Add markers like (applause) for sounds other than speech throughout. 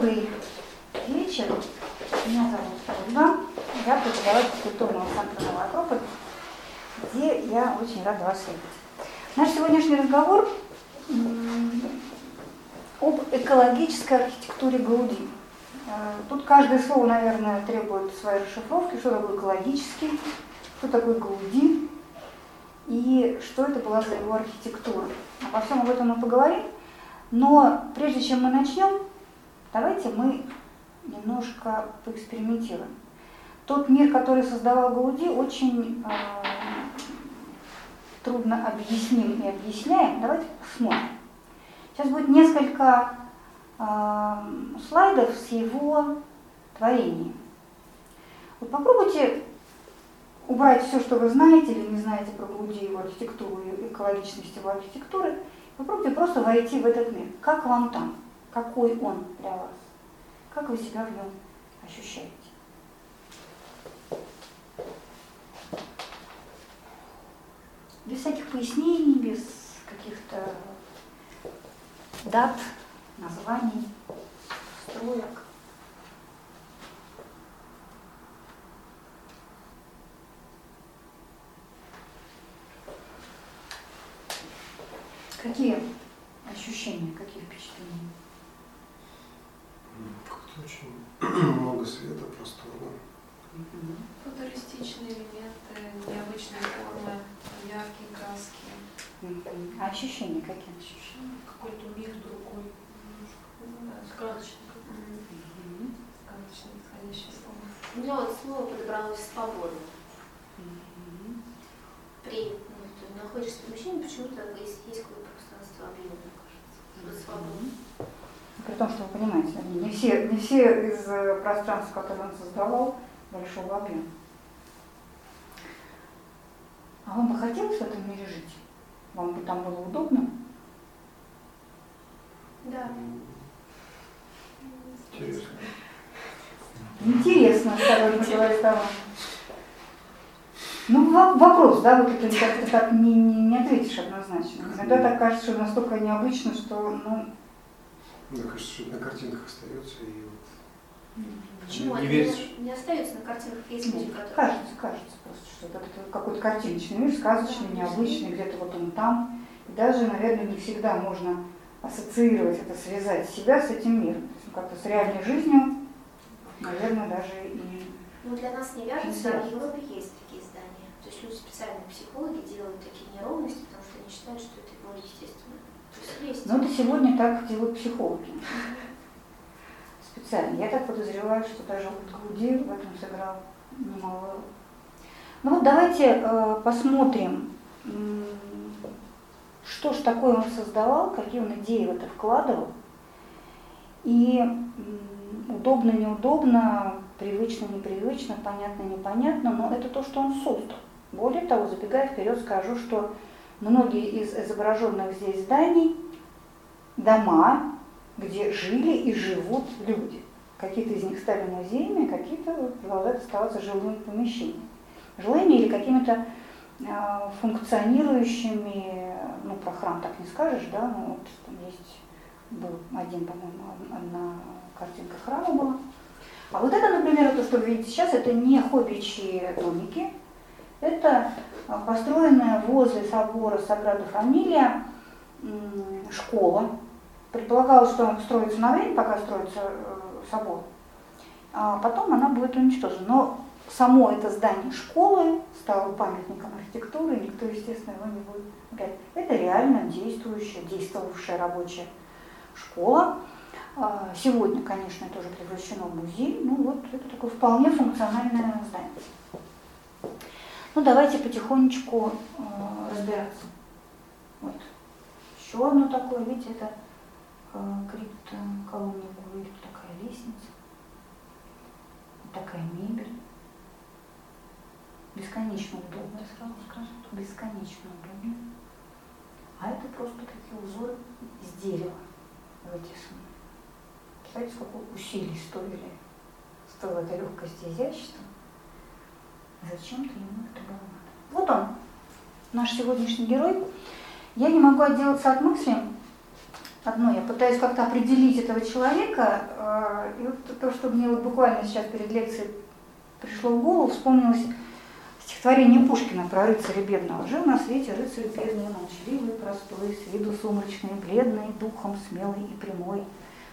Добрый вечер. Меня зовут Ольга. Я преподаватель культурного центра «Новая Акрополь», где я очень рада вас видеть. Наш сегодняшний разговор об экологической архитектуре Гауди. Э, тут каждое слово, наверное, требует своей расшифровки, что такое экологический, что такое Гауди и что это была за его архитектура. Обо всем об этом мы поговорим. Но прежде чем мы начнем, давайте мы немножко поэкспериментируем. Тот мир, который создавал Гауди, очень э, трудно объясним и объясняем. Давайте посмотрим. Сейчас будет несколько э, слайдов с его творением. Вот попробуйте убрать все, что вы знаете или не знаете про Гауди, его архитектуру и экологичность его архитектуры – Попробуйте просто войти в этот мир. Как вам там? Какой он для вас? Как вы себя в нем ощущаете? Без всяких пояснений, без каких-то дат, названий, строек. Какие ощущения, какие Очень (clears throat) много света, просторно. Футуристичные элементы, необычные формы, яркие краски. А ощущения какие? Ощущения, какой-то мир другой, сказочный. Сказочный, подходящее слово. У меня вот слово подобралось свобода. При ну, находишься в помещении, почему-то есть, есть какое-то объем, мне кажется, свободно. При том, что вы понимаете, не все, не все из э, пространства, которые он создавал, большого объема. А вам бы хотелось в этом мире жить? Вам бы там было удобно? Да. Интересно. Интересно, осторожно говорит Тамара. Ну, вопрос, да, вот это как-то так не, не, не ответишь однозначно. Иногда так кажется, что настолько необычно, что, ну... Мне кажется, что это на картинках остается и вот... Почему? Не, не, веришь? не остается на картинках, есть люди, которые... Кажется, кажется просто, что это какой-то картиночный мир, сказочный, да, необычный, где-то вот он там. И даже, наверное, не всегда можно ассоциировать это, связать себя с этим миром. То есть как-то с реальной жизнью, наверное, даже и... Ну, для нас не вяжется, а в Европе есть то есть люди, специальные психологи, делают такие неровности, потому что они считают, что это более естественно. Есть, Ну, это сегодня так делают психологи. Специально. Я так подозреваю, что даже вот Гуди в этом сыграл немалую. Ну вот давайте э, посмотрим, что ж такое он создавал, какие он идеи в это вкладывал. И удобно, неудобно, привычно, непривычно, понятно, непонятно, но это то, что он создал. Более того, забегая вперед, скажу, что многие из изображенных здесь зданий – дома, где жили и живут люди. Какие-то из них стали музеями, какие-то продолжают оставаться жилыми помещениями. Жилыми или какими-то э, функционирующими, ну, про храм так не скажешь, да, ну, вот там есть, был один, по-моему, одна картинка храма была. А вот это, например, то, что вы видите сейчас, это не хоббичьи домики, это построенная возле собора Саграда Фамилия школа. Предполагалось, что она строится на время, пока строится э, собор. А потом она будет уничтожена. Но само это здание школы стало памятником архитектуры, никто, естественно, его не будет убирать. Это реально действующая, действовавшая рабочая школа. А, сегодня, конечно, тоже превращено в музей. Ну вот это такое вполне функциональное здание. Ну, давайте потихонечку э, разбираться. Вот. Еще одно такое, видите, это э, крипто колонна Гуэль, такая лестница, вот такая мебель. Бесконечно удобно, сразу скажу, бесконечно удобно. А это просто такие узоры из дерева вытесаны. Представляете, сколько усилий стоили, стоила эта легкость и изящество. Зачем-то ему это было надо. Вот он, наш сегодняшний герой. Я не могу отделаться от мысли, одно. Я пытаюсь как-то определить этого человека. Э, и вот то, что мне вот буквально сейчас перед лекцией пришло в голову, вспомнилось стихотворение Пушкина про рыцаря бедного. Жил на свете рыцарь бедный, молчаливый, простой, с виду сумрачный, бледный, духом смелый и прямой.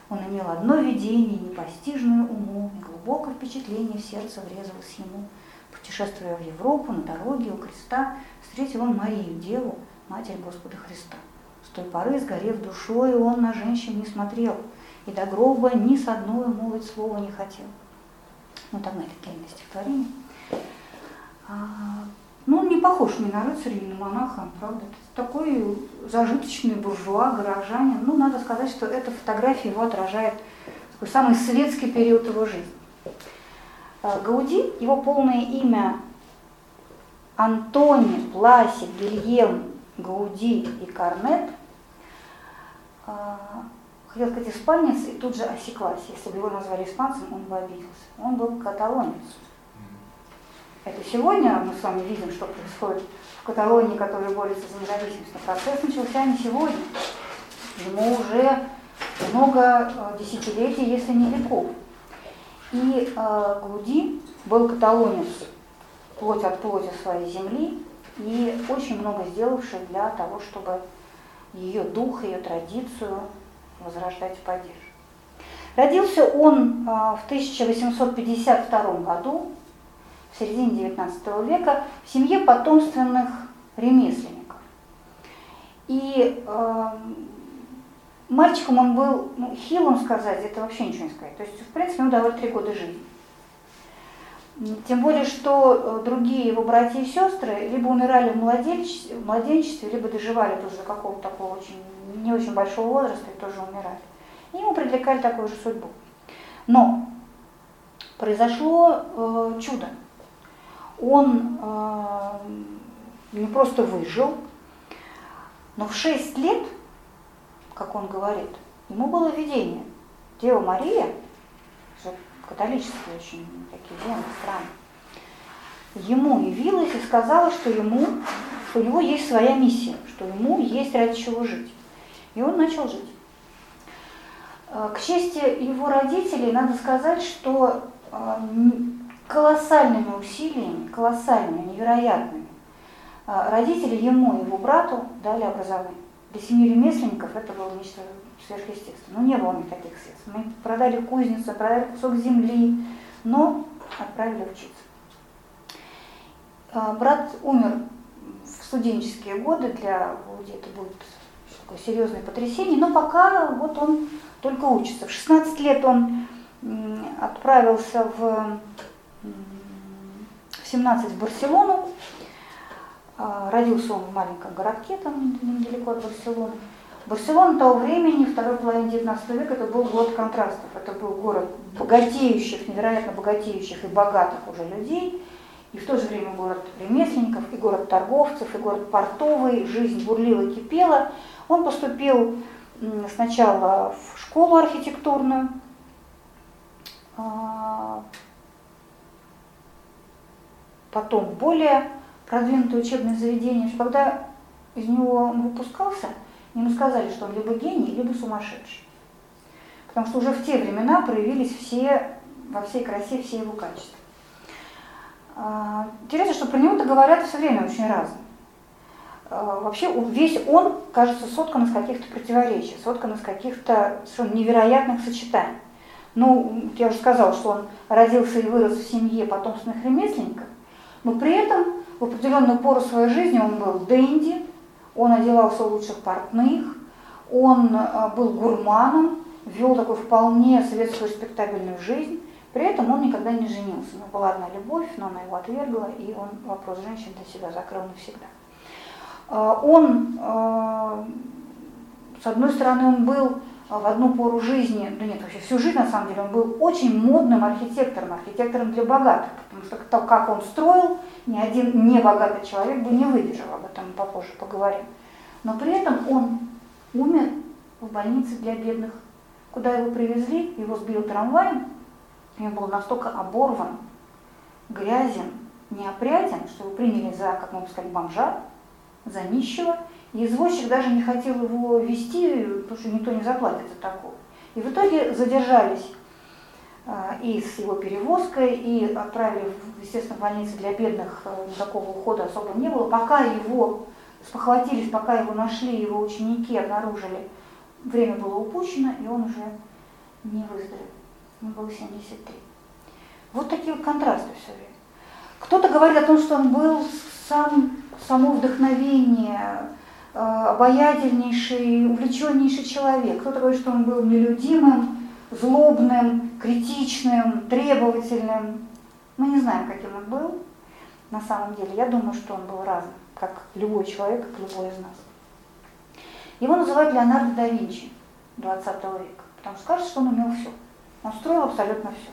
Он имел одно видение, непостижное уму, и глубокое впечатление в сердце врезалось ему. Путешествуя в Европу, на дороге у креста, встретил он Марию, Деву, Матерь Господа Христа. С той поры, сгорев душой, он на женщин не смотрел, и до гроба ни с одной молвить слова не хотел. Ну, далее, такие стихотворение. А, ну, он не похож ни на рыцаря, ни на монаха, правда. Это такой зажиточный буржуа, горожанин. Ну, надо сказать, что эта фотография его отражает такой самый светский период его жизни. А, Гауди, его полное имя Антони Пласик Гильем Гауди и Карнет, а, хотел сказать испанец, и тут же осеклась. Если бы его назвали испанцем, он бы обиделся. Он был каталонец. Это сегодня мы с вами видим, что происходит в Каталонии, которая борется за независимость. Но процесс начался не сегодня. Ему уже много э, десятилетий, если не веков. И э, Гуди был каталонец плоть от плоти своей земли и очень много сделавший для того, чтобы ее дух, ее традицию возрождать и поддерживать. Родился он э, в 1852 году в середине XIX века в семье потомственных ремесленников. И э, мальчиком он был, ну, хилым сказать, это вообще ничего не сказать. То есть, в принципе, ему давали три года жизни. Тем более, что э, другие его братья и сестры либо умирали в младенчестве, в младенчестве либо доживали тоже до какого-то такого очень, не очень большого возраста и тоже умирали. И ему предрекали такую же судьбу. Но произошло э, чудо он э, не просто выжил, но в 6 лет, как он говорит, ему было видение. Дева Мария, католические очень такие земли, страны, ему явилась и сказала, что ему, что у него есть своя миссия, что ему есть ради чего жить. И он начал жить. Э, к чести его родителей надо сказать, что э, колоссальными усилиями, колоссальными, невероятными, а, родители ему и его брату дали образование. Для семьи ремесленников это было нечто сверхъестественное. Ну, не было никаких средств. Мы продали кузницу, продали кусок земли, но отправили учиться. А, брат умер в студенческие годы, для Вуди это будет такое серьезное потрясение, но пока вот он только учится. В 16 лет он отправился в в 17 в Барселону. А, родился он в маленьком городке, там недалеко от Барселоны. Барселона того времени, второй половине 19 века, это был город контрастов. Это был город богатеющих, невероятно богатеющих и богатых уже людей. И в то же время город ремесленников, и город торговцев, и город портовый. Жизнь бурлила, кипела. Он поступил сначала в школу архитектурную, а, потом более продвинутое учебное заведение, что когда из него он выпускался, ему сказали, что он либо гений, либо сумасшедший. Потому что уже в те времена проявились все, во всей красе все его качества. А, интересно, что про него-то говорят все время очень разно. А, вообще весь он, кажется, соткан из каких-то противоречий, соткан из каких-то совершенно невероятных сочетаний. Ну, я уже сказала, что он родился и вырос в семье потомственных ремесленников, но при этом в определенную пору своей жизни он был дэнди, он одевался у лучших портных, он э, был гурманом, вел такую вполне советскую респектабельную жизнь. При этом он никогда не женился. У него была одна любовь, но она его отвергла, и он вопрос женщин для себя закрыл навсегда. Э, он, э, с одной стороны, он был в одну пору жизни, да нет, вообще всю жизнь на самом деле, он был очень модным архитектором, архитектором для богатых, потому что то, как он строил, ни один небогатый человек бы не выдержал, об этом мы попозже поговорим. Но при этом он умер в больнице для бедных, куда его привезли, его сбил трамвай, и он был настолько оборван, грязен, неопрятен, что его приняли за, как мы бы сказали, бомжа, за нищего, И извозчик даже не хотел его вести, потому что никто не заплатит за такого. И в итоге задержались а, и с его перевозкой, и отправили, естественно, в больницу для бедных, а, никакого ухода особо не было. Пока его спохватились, пока его нашли, его ученики обнаружили, время было упущено, и он уже не выздоровел. Ему было 73. Вот такие вот контрасты все время. Кто-то говорит о том, что он был сам, само вдохновение, обаятельнейший, увлеченнейший человек. Кто-то говорит, что он был нелюдимым, злобным, критичным, требовательным. Мы не знаем, каким он был на самом деле. Я думаю, что он был разным, как любой человек, как любой из нас. Его называют Леонардо да Винчи 20 века, потому что кажется, что он умел все. Он строил абсолютно все.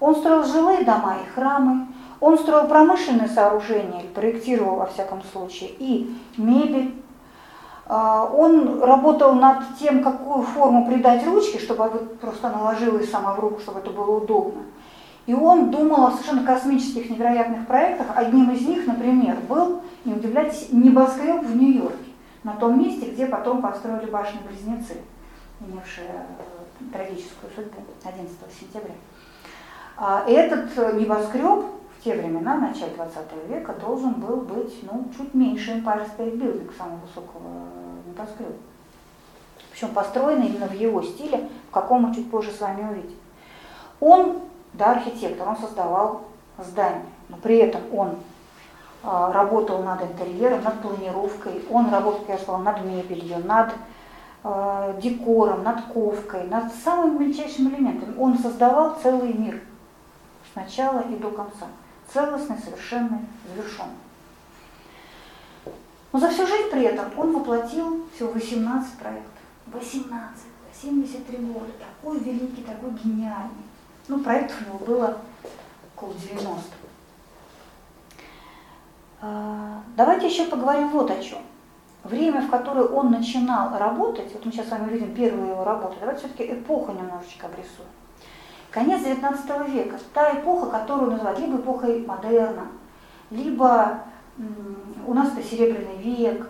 Он строил жилые дома и храмы, он строил промышленные сооружения, проектировал во всяком случае, и мебель. А, он работал над тем, какую форму придать ручке, чтобы просто наложилась сама в руку, чтобы это было удобно. И он думал о совершенно космических невероятных проектах. Одним из них, например, был, не удивляйтесь, небоскреб в Нью-Йорке, на том месте, где потом построили башни-близнецы, имевшие э, трагическую судьбу 11 сентября. А этот небоскреб те времена, в начале 20 века, должен был быть ну, чуть меньше Empire State Building, самого высокого небоскреба. Причем построенный именно в его стиле, в каком мы чуть позже с вами увидим. Он, да, архитектор, он создавал здание, но при этом он а, работал над интерьером, над планировкой, он работал, я сказала, над мебелью, над э, декором, над ковкой, над самыми мельчайшими элементами. Он создавал целый мир – с начала и до конца. Целостный, совершенный, завершенный. Но за всю жизнь при этом он воплотил всего 18 проектов. 18, 73 года. Такой великий, такой гениальный. Ну, проектов у него было около 90. А, давайте еще поговорим вот о чем. Время, в которое он начинал работать, вот мы сейчас с вами видим первую его работу, давайте все-таки эпоху немножечко обрисуем. Конец XIX века, та эпоха, которую называют либо эпохой модерна, либо у нас это Серебряный век,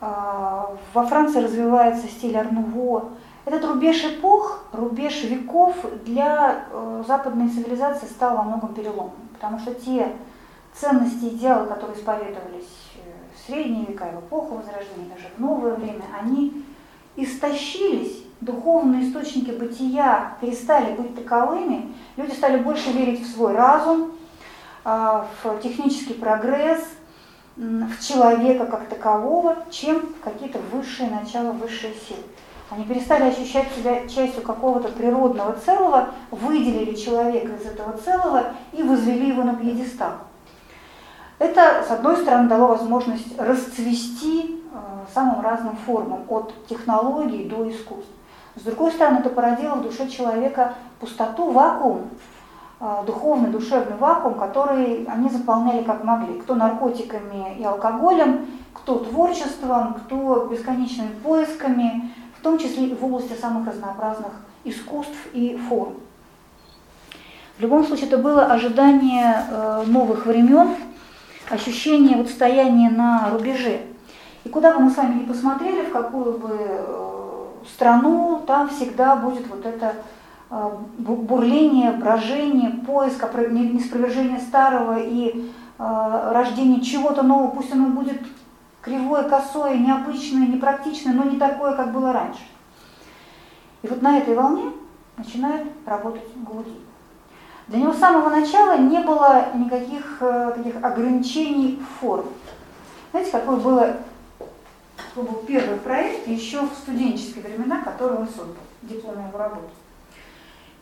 а, во Франции развивается стиль Арнуво. Этот рубеж эпох, рубеж веков для э, западной цивилизации стал во многом переломом, потому что те ценности и идеалы, которые исповедовались э, в средние века, в эпоху Возрождения, даже в новое время, они истощились духовные источники бытия перестали быть таковыми, люди стали больше верить в свой разум, а, в технический прогресс, в человека как такового, чем в какие-то высшие начала, высшие силы. Они перестали ощущать себя частью какого-то природного целого, выделили человека из этого целого и возвели его на пьедестал. Это, с одной стороны, дало возможность расцвести а, самым разным формам, от технологий до искусств. С другой стороны, это породило в душе человека пустоту, вакуум, а, духовный, душевный вакуум, который они заполняли как могли. Кто наркотиками и алкоголем, кто творчеством, кто бесконечными поисками, в том числе и в области самых разнообразных искусств и форм. В любом случае, это было ожидание э, новых времен, ощущение вот стояния на рубеже. И куда бы мы с вами ни посмотрели, в какую бы э, страну, там всегда будет вот это э, бурление, брожение, поиск, неспровержение старого и э, рождение чего-то нового, пусть оно будет кривое, косое, необычное, непрактичное, но не такое, как было раньше. И вот на этой волне начинает работать Гауди. Для него с самого начала не было никаких э, таких ограничений форм. Знаете, какое было это был первый проект еще в студенческие времена, который он создал, дипломную работу.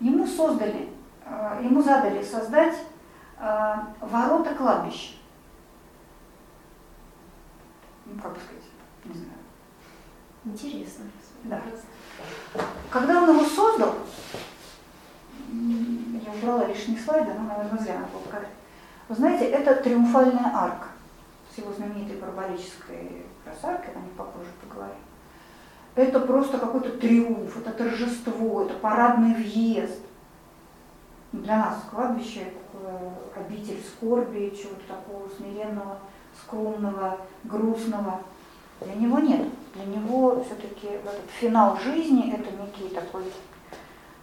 Ему создали, э, ему задали создать э, ворота кладбища. Ну, как бы сказать, не знаю. Интересно. Да. Когда он его создал, я убрала лишние слайды, но, наверное, зря надо показать. Вы знаете, это триумфальная арка с его знаменитой параболической красавки, о них попозже поговорим. Это просто какой-то триумф, это торжество, это парадный въезд. Для нас кладбище такое обитель скорби, чего-то такого смиренного, скромного, грустного. Для него нет. Для него все-таки этот финал жизни это некий такой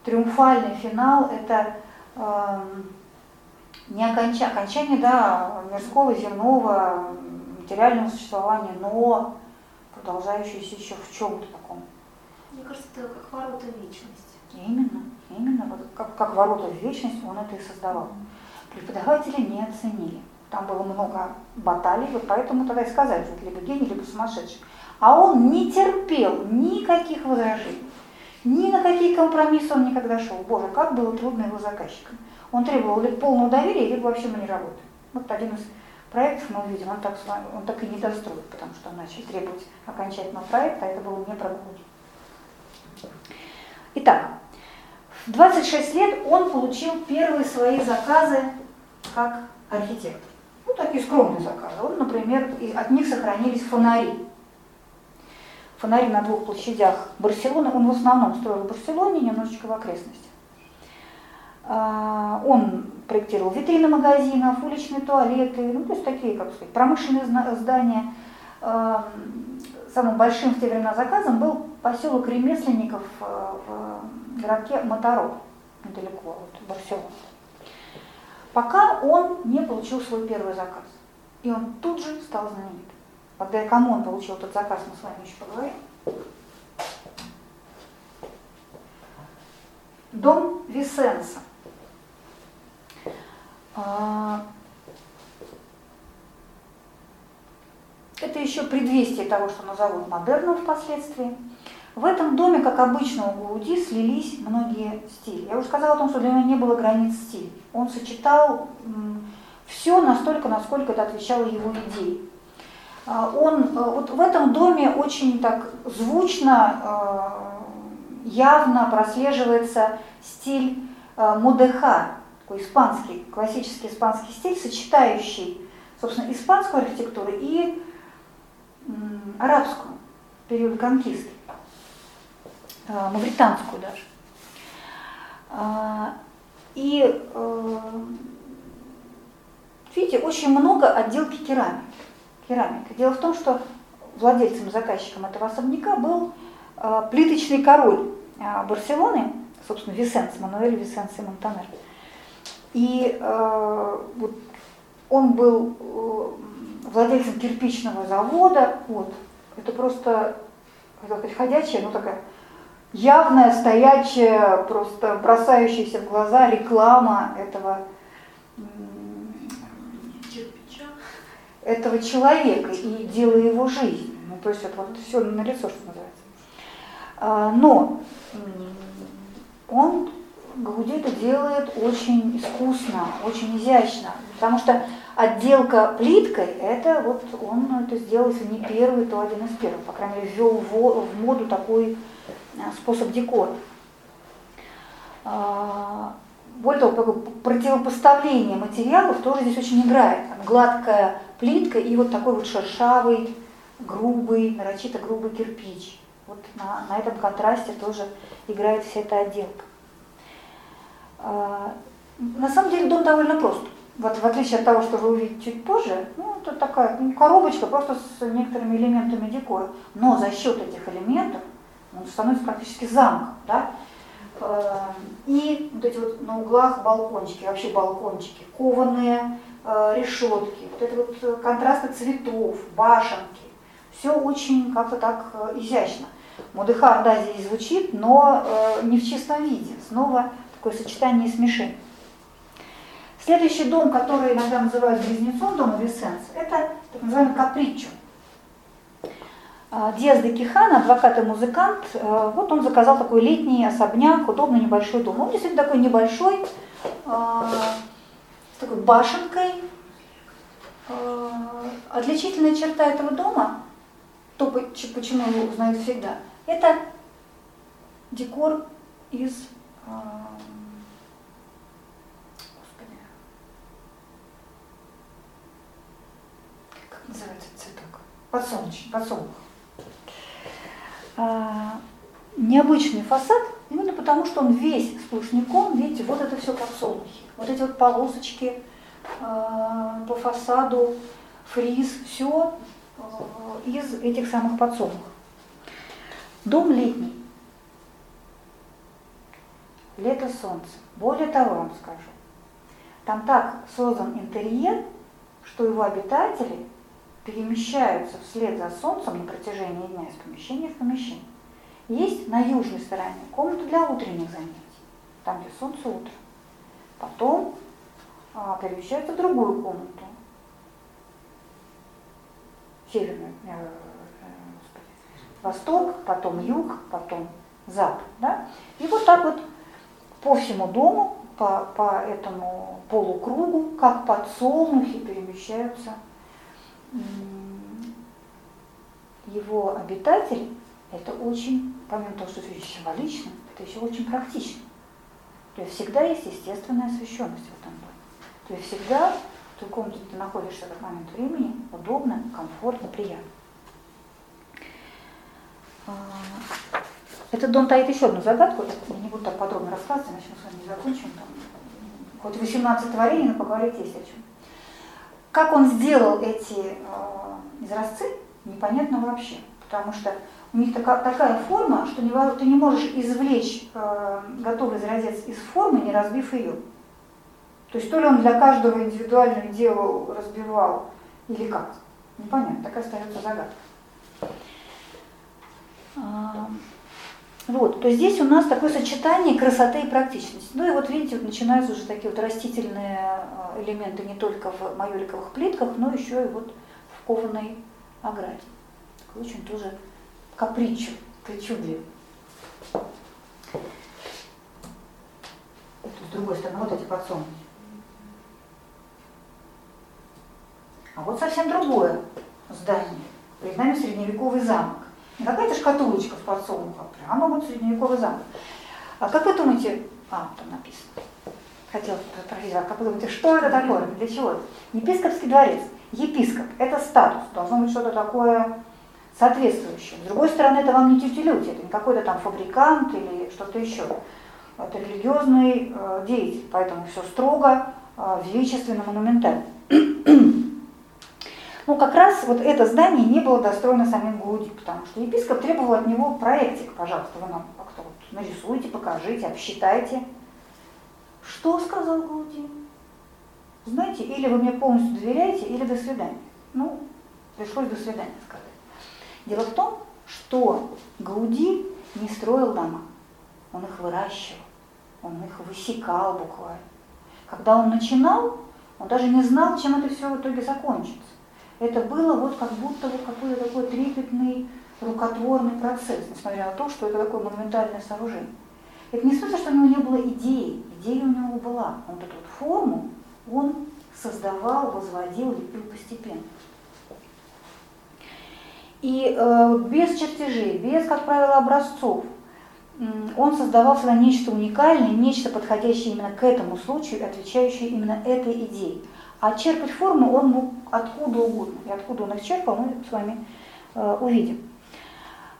триумфальный финал, это э, не окончание, окончание да, мирского, земного, материального существования, но продолжающееся еще в чем-то таком. Мне кажется, это как ворота вечности. Именно, именно, вот как, как ворота в вечность он это и создавал. Преподаватели не оценили. Там было много баталий, вот поэтому тогда и сказали, это либо гений, либо сумасшедший. А он не терпел никаких возражений. Ни на какие компромиссы он никогда шел. Боже, как было трудно его заказчикам. Он требовал либо полного доверия, либо вообще мы не работаем. Вот один из проектов мы увидим, он так, он так и не достроит, потому что он начал требовать окончательного проекта, а это было не проходит. Итак, в 26 лет он получил первые свои заказы как архитектор. Ну, такие скромные заказы. Вот, например, от них сохранились фонари. Фонари на двух площадях Барселоны. Он в основном строил в Барселоне, немножечко в окрестностях. А, он проектировал витрины магазинов, уличные туалеты, ну, то есть такие, как сказать, промышленные здания. А, самым большим в те времена заказом был поселок ремесленников а, в городке Моторо, недалеко от Барселоны пока он не получил свой первый заказ. И он тут же стал знаменит. Когда кому он получил этот заказ, мы с вами еще поговорим. Дом Висенса. А, это еще предвестие того, что назовут модерном впоследствии. В этом доме, как обычно у Гауди, слились многие стили. Я уже сказала о том, что для него не было границ стиля. Он сочетал все настолько, насколько это отвечало его идее. А, он э, вот в этом доме очень так звучно, э, явно прослеживается стиль э, модеха, такой испанский, классический испанский стиль, сочетающий, собственно, испанскую архитектуру и арабскую период конкисты. Мавританскую даже. А, и э, видите, очень много отделки керамики. керамика. Дело в том, что владельцем, заказчиком этого особняка был э, плиточный король Барселоны, собственно, Висенс, Мануэль Висенс и Монтанер. И вот он был владельцем кирпичного завода, вот, это просто, это сказать, ходячая, ну такая явная, стоячая, просто бросающаяся в глаза реклама этого, этого человека и дело его жизни. Ну, то есть это вот все на лицо, что называется. А, но он Гауди это делает очень искусно, очень изящно, потому что отделка плиткой, это вот он это сделал, если не первый, то один из первых, по крайней мере, ввел в моду такой Э, способ декора. А, более того, противопоставление материалов тоже здесь очень играет. Гладкая плитка и вот такой вот шершавый, грубый, нарочито грубый кирпич. Вот на, на этом контрасте тоже играет вся эта отделка. А, на самом деле дом довольно прост. Вот в отличие от того, что вы увидите чуть позже, ну, это такая ну, коробочка просто с некоторыми элементами декора. Но за счет этих элементов он становится практически замком, да? Эм, и вот эти вот на углах балкончики, вообще балкончики, кованые э, решетки, вот это вот э, контрасты цветов, башенки, все очень как-то так э, изящно. Мудыхар, да, здесь звучит, но не в чистом виде. Снова такое сочетание и смешение. Следующий дом, который иногда называют близнецом дома Висенс, это так называемый капричо. А, Диас де Кихан, адвокат и музыкант, э, вот он заказал такой летний особняк, удобный небольшой дом. Он действительно такой небольшой, а, с такой башенкой. А, отличительная черта этого дома, то, почему его узнают всегда, это декор из Господи, как называется цветок? Подсолнечный, подсолнух. А, необычный фасад, именно потому что он весь сплошняком, видите, вот это все подсолнухи. Вот эти вот полосочки а, по фасаду, фриз, все из этих самых подсолнухов. Дом летний. Лето солнце. Более того, вам скажу, там так создан интерьер, что его обитатели перемещаются вслед за солнцем на протяжении дня из помещения в помещение. Есть на южной стороне комната для утренних занятий, там, где солнце утро. Потом а, перемещаются в другую комнату, северную, э, э, восток, потом юг, потом запад. Да? И вот так вот по всему дому, по, по этому полукругу, как подсолнухи перемещаются его обитатели, это очень, помимо того, что это символично, это еще очень практично. То есть всегда есть естественная освещенность в этом доме. То есть всегда в той комнате, ты находишься в этот момент времени, удобно, комфортно, приятно. А, этот дом таит еще одну загадку, я не буду так подробно рассказывать, иначе мы с вами не закончим. Там, хоть 18 творений, но поговорить есть о чем. Как он сделал эти э, изразцы, непонятно вообще, потому что у них такая, такая форма, что не, ты не можешь извлечь э, готовый изразец из формы, не разбив ее. То есть то ли он для каждого индивидуально делал, разбивал, или как. Непонятно, такая остается загадка. Вот, то здесь у нас такое сочетание красоты и практичности. Ну и вот видите, вот начинаются уже такие вот растительные а, элементы не только в майоликовых плитках, но еще и вот в кованой ограде. Такой очень тоже капричу, причудливый. Это с другой стороны, вот эти подсолнухи. А вот совсем другое здание. Перед нами средневековый замок. Какая-то шкатулочка в подсолнухах, прямо вот средневековый замок. А как вы думаете, а, там написано, хотел спросить вас, как вы думаете, что это такое, для чего Епископский дворец. Епископ – это статус, должно быть что-то такое соответствующее. С другой стороны, это вам не тютелють, это не какой-то там фабрикант или что-то еще. Это религиозный э, деятель, поэтому все строго, э, величественно, монументально. Ну, как раз вот это здание не было достроено самим Гауди, потому что епископ требовал от него проектик, пожалуйста, вы нам как-то вот нарисуйте, покажите, обсчитайте. Что сказал Гауди? Знаете, или вы мне полностью доверяете, или до свидания. Ну, пришлось до свидания сказать. Дело в том, что Гауди не строил дома, он их выращивал, он их высекал буквально. Когда он начинал, он даже не знал, чем это все в итоге закончится это было вот как будто вот какой-то такой трепетный, рукотворный процесс, несмотря на то, что это такое монументальное сооружение. Это не смысл, что у него не было идеи, идея у него была. Он эту вот форму он создавал, возводил, лепил постепенно. И э, без чертежей, без, как правило, образцов, он создавал всегда нечто уникальное, нечто подходящее именно к этому случаю, отвечающее именно этой идее. А черпать форму он мог откуда угодно. И откуда он их черпал, мы с вами э, увидим.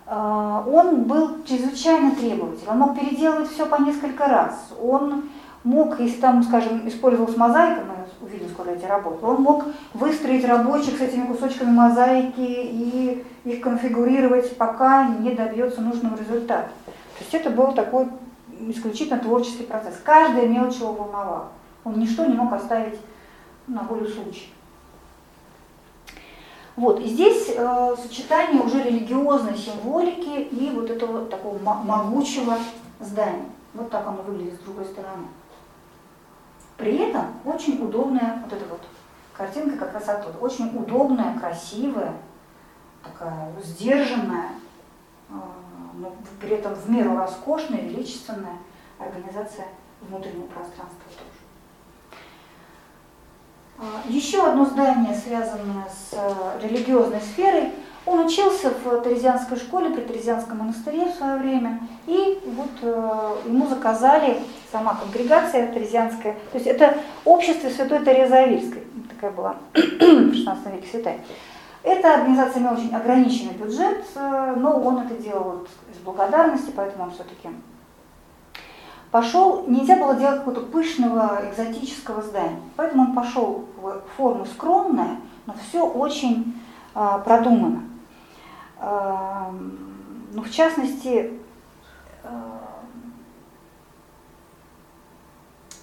Э, он был чрезвычайно требовательный. Он мог переделывать все по несколько раз. Он мог, если там, скажем, использовалась мозаика, мы увидим скоро эти работы, он мог выстроить рабочих с этими кусочками мозаики и их конфигурировать, пока не добьется нужного результата. То есть это был такой исключительно творческий процесс. Каждая мелочь его волновала. Он ничто не мог оставить на волю случая. Вот, и здесь э, сочетание уже религиозной символики и вот этого такого могучего здания. Вот так оно выглядит с другой стороны. При этом очень удобная вот эта вот картинка как раз оттуда. Очень удобная, красивая, такая сдержанная, э, но при этом в меру роскошная, величественная организация внутреннего пространства еще одно здание, связанное с э, религиозной сферой. Он учился в Терезианской школе при Терезианском монастыре в свое время, и вот э, ему заказали сама конгрегация Терезианская, то есть это общество Святой Терезы Авильской, такая была в 16 веке святая. Эта организация имела очень ограниченный бюджет, э, но он это делал вот из благодарности, поэтому он все-таки пошел, нельзя было делать какого-то пышного экзотического здания. Поэтому он пошел в форму скромная, но все очень а, продумано. А, ну, в частности, а,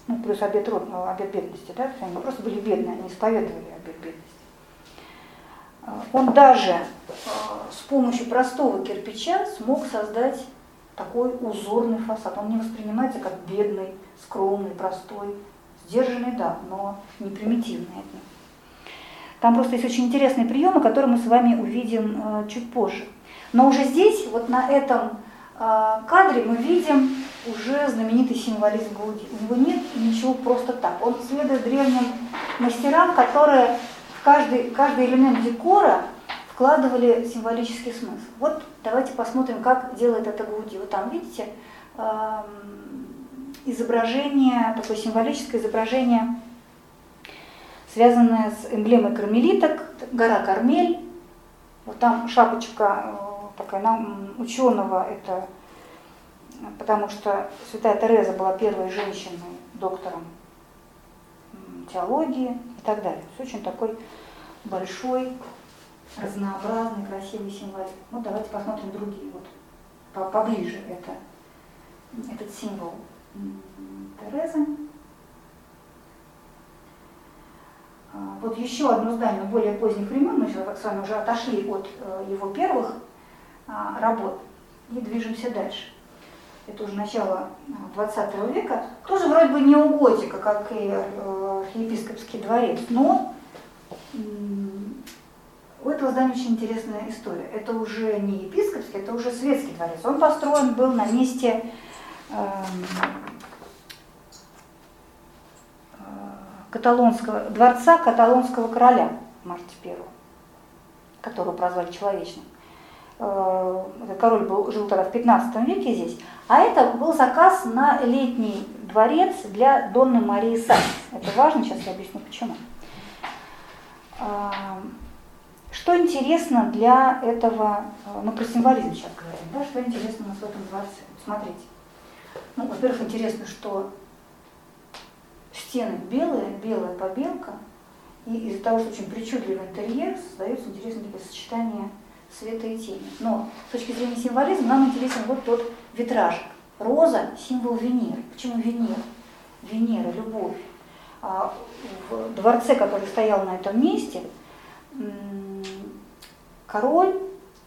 ну, плюс обед, род, ну, обед бедности, да, они просто были бедные, они исповедовали обед бедности. Он даже с помощью простого кирпича смог создать такой узорный фасад. Он не воспринимается как бедный, скромный, простой, сдержанный, да, но не примитивный отнюдь. Там просто есть очень интересные приемы, которые мы с вами увидим э, чуть позже. Но уже здесь, вот на этом э, кадре, мы видим уже знаменитый символизм Гауди. У него нет ничего просто так. Он следует древним мастерам, которые в каждый, каждый элемент декора вкладывали символический смысл. Вот давайте посмотрим, как делает это Гауди. Вот там, видите, э, изображение, такое символическое изображение связанная с эмблемой кармелиток, гора Кармель. Вот там шапочка э, такая нам, ученого, это потому что Святая Тереза была первой женщиной, доктором теологии и так далее. То очень такой большой, разнообразный, красивый символ. Ну, давайте посмотрим другие, вот поближе это, этот символ Терезы. А, вот еще одно здание более поздних времен, мы с вами уже отошли от э, его первых а, работ и движемся дальше. Это уже начало 20 а, века. Тоже вроде бы не у готика, как и э, архиепископский дворец, но у этого здания очень интересная история. Это уже не епископский, это уже светский дворец. Он построен был на месте эм, каталонского, дворца каталонского короля Марти I, которого прозвали человечным. Э, король был, жил тогда в 15 веке здесь, а это был заказ на летний дворец для Донны Марии Сакс. Это важно, сейчас я объясню почему. Что интересно для этого, э, ну про символизм сейчас говорим, да, что интересно у нас в этом дворце? Смотрите. Ну, во-первых, интересно, что стены белые, белая побелка, и из-за того, что очень причудливый интерьер, создается интересное такое сочетание света и тени. Но с точки зрения символизма нам интересен вот тот витражик. Роза – символ Венеры. Почему Венера? Венера – любовь. А в дворце, который стоял на этом месте, король,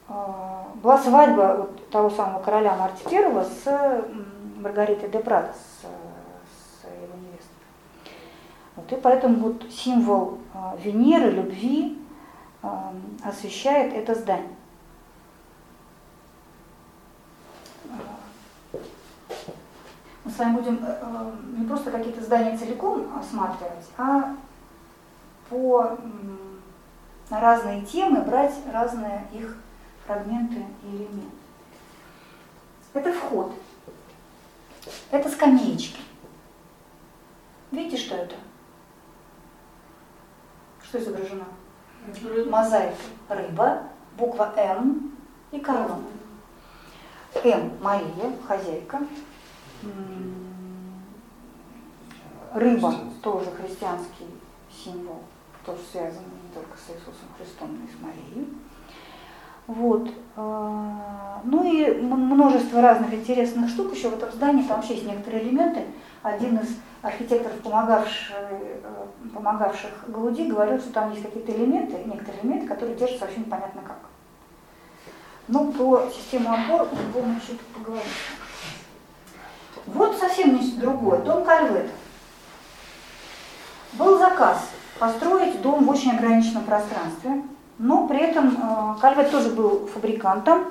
а, была свадьба того самого короля Марти I с Маргаритой де Прадо, с вот, и поэтому вот символ а, Венеры, любви освещает это здание. Мы с вами будем э, э, не просто какие-то здания целиком осматривать, а по на разные темы брать разные их фрагменты и элементы. Это вход. Это скамеечки. Видите, что это? Что изображено? Мозаика. Рыба, буква М и корона. М – Мария, хозяйка. Рыба – тоже христианский символ, тоже связан только с Иисусом Христом, но и с Марией. Вот. А, ну и множество разных интересных штук еще в этом здании. Там вообще есть некоторые элементы. Один из архитекторов, помогавших, э, помогавших Галуди, говорил, что там есть какие-то элементы, некоторые элементы, которые держатся вообще непонятно как. Ну, про систему опор мы будем еще поговорить. Вот совсем нечто другое. Дом Кальвет. Был заказ построить дом в очень ограниченном пространстве, но при этом э, Кальвет тоже был фабрикантом.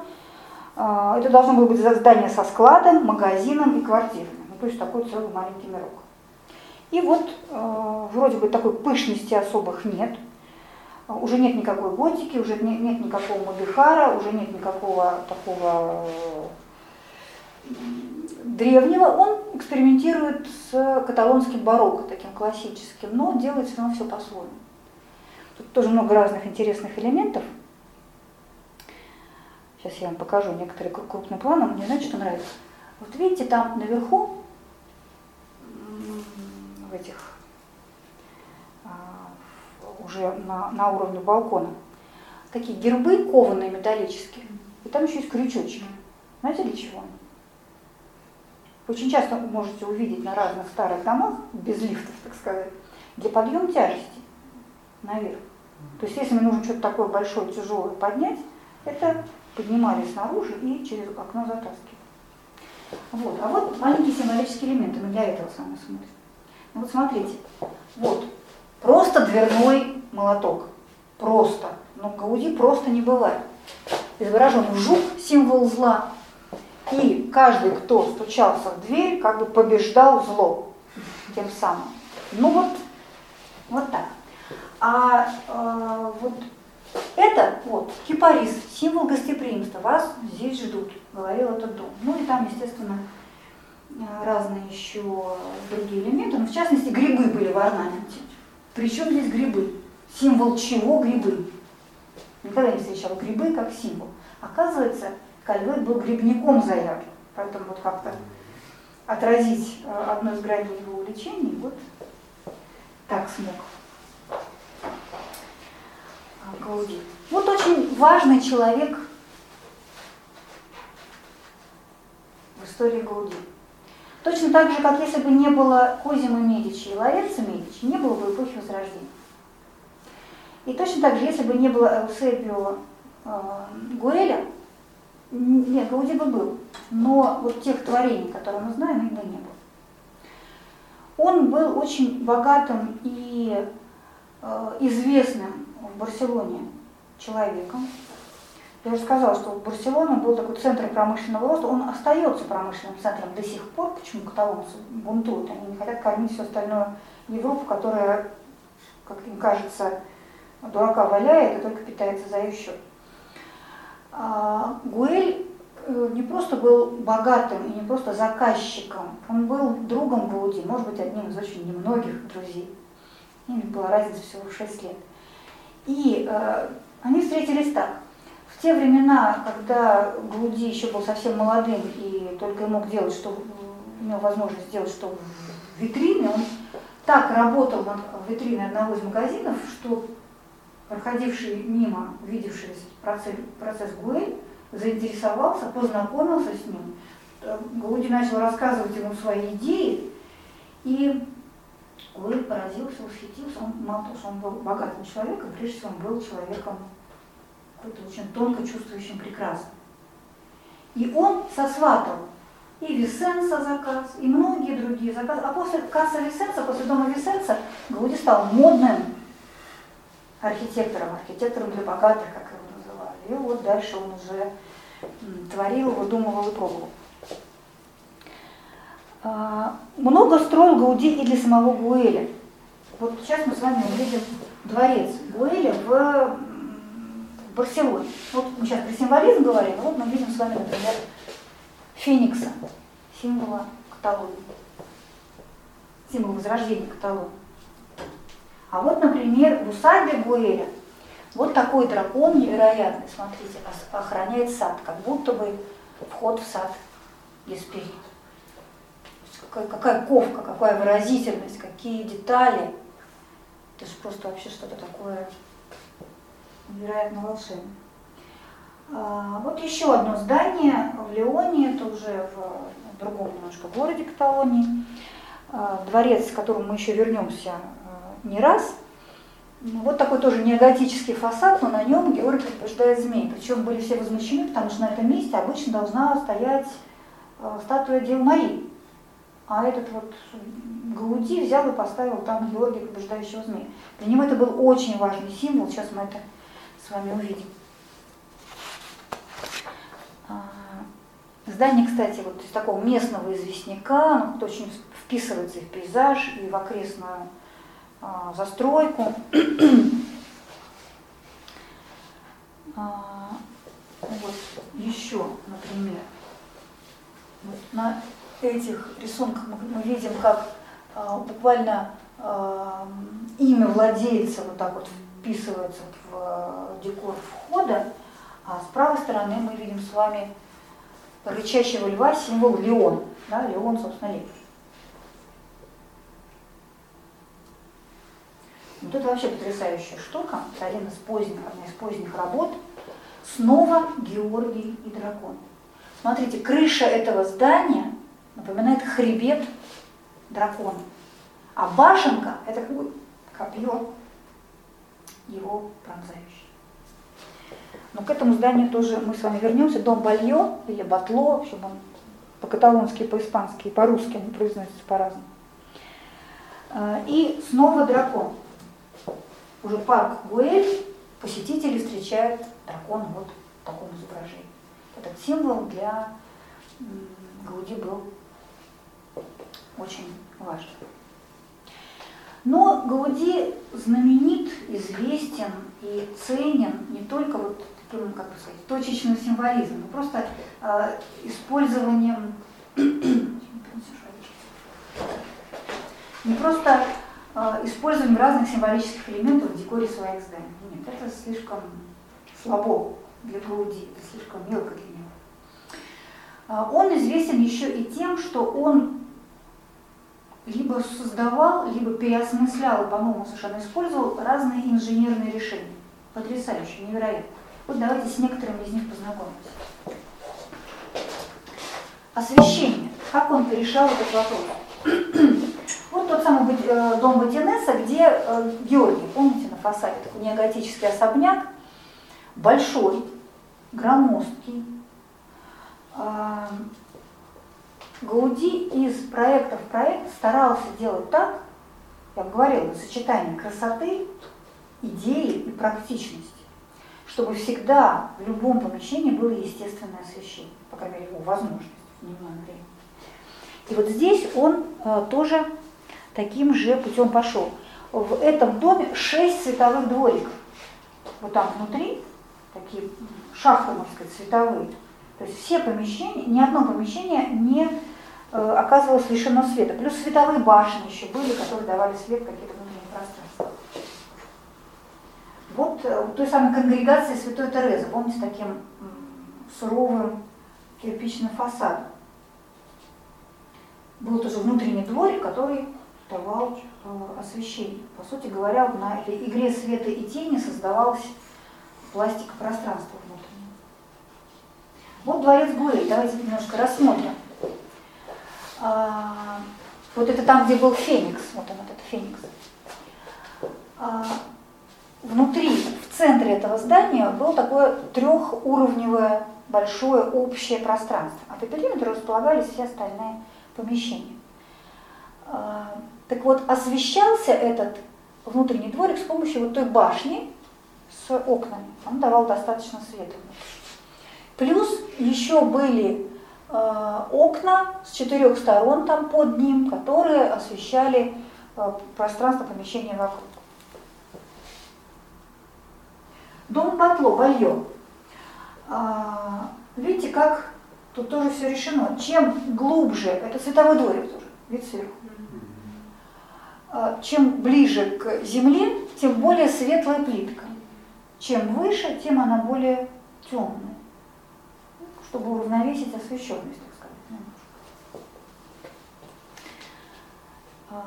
Э, это должно было быть здание со складом, магазином и квартирами. Ну, то есть такой целый маленький мирок. И вот э, вроде бы такой пышности особых нет. Уже нет никакой готики, уже нет, никакого модыхара, уже нет никакого такого древнего. Он экспериментирует с каталонским барокко, таким классическим, но делает все равно все по-своему. Тут тоже много разных интересных элементов. Сейчас я вам покажу некоторые крупным планом. Мне знаете, что нравится? Вот видите, там наверху в этих а, уже на, на уровне балкона. такие гербы кованые металлические, и там еще есть крючочки. Знаете для чего они? Очень часто вы можете увидеть на разных старых домах, без лифтов, так сказать, для подъема тяжести наверх. То есть если мне нужно что-то такое большое, тяжелое поднять, это поднимали снаружи и через окно затаскивали. Вот. А вот маленькие символические элементы, мы для этого с смотрим. Ну вот смотрите, вот, просто дверной молоток, просто, но Гауди просто не бывает. Изображен жук, символ зла, и каждый, кто стучался в дверь, как бы побеждал зло тем самым. Ну вот, вот так. А э, вот это вот кипарис, символ гостеприимства. Вас здесь ждут, говорил этот дом. Ну и там, естественно, разные еще другие элементы. Но в частности, грибы были в орнаменте. Причем здесь грибы? Символ чего грибы? Никогда не встречала грибы как символ. Оказывается, Кальвет был грибником заявлен. Поэтому вот как-то отразить э, одно из граней его увлечений, вот так смог. Гауди. Вот очень важный человек в истории Гауди. Точно так же, как если бы не было Козима Медичи и Лоренцо Медичи, не было бы эпохи Возрождения. И точно так же, если бы не было Эусебио э, Гуэля, нет, Гауди бы был, но вот тех творений, которые мы знаем, бы не было. Он был очень богатым и э, известным в Барселоне человеком. Я уже сказала, что Барселона был такой центр промышленного роста, он остается промышленным центром до сих пор. Почему каталонцы бунтуют? Они не хотят кормить всю остальную Европу, которая, как им кажется, дурака валяет и только питается за ее счет. А, Гуэль э, не просто был богатым и не просто заказчиком, он был другом Гауди, может быть, одним из очень немногих друзей. Ими была разница всего в 6 лет. И э, они встретились так. В те времена, когда Гауди еще был совсем молодым и только мог делать, что имел возможность сделать, что в витрине, он так работал над витриной одного из магазинов, что проходивший мимо, увидевший процесс, процесс Гуэль, заинтересовался, познакомился с ним. Гауди начал рассказывать ему свои идеи, и Гуэль поразился, восхитился. Он мало того, что он был богатым человеком, прежде всего он был человеком какой-то очень тонко чувствующим прекрасным. И он сосватал и Висенса заказ, и многие другие заказы. А после касса Висенса, после дома Висенса, Гауди стал модным архитектором, архитектором для богатых. И вот дальше он уже творил, выдумывал и пробовал. А, много строил Гауди и для самого Гуэля. Вот сейчас мы с вами увидим дворец Гуэля в Барселоне. Вот мы сейчас про символизм говорим, вот мы видим с вами, например, Феникса, символа Каталонии, символ возрождения Каталонии. А вот, например, в усадьбе Гуэля вот такой дракон невероятный, смотрите, охраняет сад, как будто бы вход в сад перил какая, какая ковка, какая выразительность, какие детали. Это же просто вообще что-то такое невероятно волшебное. А, вот еще одно здание в Леоне, это уже в другом немножко городе Каталонии. А, дворец, к которому мы еще вернемся а, не раз. Вот такой тоже неоготический фасад, но на нем Георгий побеждает змей. Причем были все возмущены, потому что на этом месте обычно должна стоять статуя Девы Марии. А этот вот Гауди взял и поставил там Георгия побеждающего змея. Для него это был очень важный символ, сейчас мы это с вами увидим. А, здание, кстати, вот из такого местного известняка, оно очень вписывается и в пейзаж, и в окрестную застройку. (clears throat) а, вот еще, например, вот на этих рисунках мы, видим, как э, буквально имя владельца вот так вот вписывается в декор входа, а с правой стороны мы видим с вами рычащего льва символ леон. Да, леон, собственно, лев. Вот это вообще потрясающая штука. Это один из поздних, одна из поздних работ. Снова Георгий и дракон. Смотрите, крыша этого здания напоминает хребет дракона. А башенка – это как бы копье его пронзающее. Но к этому зданию тоже мы с вами вернемся. Дом Балье или Батло, в общем, он по-каталонски, по-испански по-русски он произносится по-разному. А, и снова дракон. Уже парк Гуэль, посетители встречают дракона вот в таком изображении. Этот символ для Гауди был очень важен. Но Гауди знаменит, известен и ценен не только вот таким, как бы сказать, точечным символизмом, но просто э, использованием (coughs) не просто использованием разных символических элементов в декоре своих зданий. Нет, это слишком слабо для Гауди, это слишком мелко для него. Э, он известен еще и тем, что он либо создавал, либо переосмыслял и по-новому совершенно использовал разные инженерные решения. Потрясающе, невероятно. Вот давайте с некоторыми из них познакомимся. Освещение. Как он решал этот вопрос? Вот тот самый э, дом Батинеса, где э, Георгий, помните, на фасаде такой неоготический особняк, большой, громоздкий, Гауди из проекта в проект старался делать так, я говорила, сочетание красоты, идеи и практичности, чтобы всегда в любом помещении было естественное освещение, по крайней мере, его возможность в время. И вот здесь он э, тоже таким же путем пошел. В этом доме шесть световых двориков. Вот там внутри, такие шахты, можно сказать, световые. То есть все помещения, ни одно помещение не Э, оказывалось лишено света. Плюс световые башни еще были, которые давали свет какие-то внутренние пространства. Вот э, той самой конгрегации Святой Терезы, помните, таким суровым кирпичным фасадом. Был тоже внутренний дворик, который давал э, освещение. По сути говоря, на этой игре света и тени создавалась пластика пространства внутреннего. Вот дворец Гуэль. Давайте немножко рассмотрим. А, вот это там, где был феникс, вот он, этот феникс. А, внутри, в центре этого здания было такое трехуровневое большое общее пространство, а по периметру располагались все остальные помещения. Так вот, освещался этот внутренний дворик с помощью вот той башни с окнами. Он давал достаточно света. Плюс еще были Э, окна с четырех сторон там под ним, которые освещали э, пространство помещения вокруг. Дом Батло, Балье. А, видите, как тут тоже все решено. Чем глубже, это световой дворик тоже, вид сверху. А, чем ближе к земле, тем более светлая плитка. Чем выше, тем она более темная чтобы уравновесить освещенность, так сказать. А,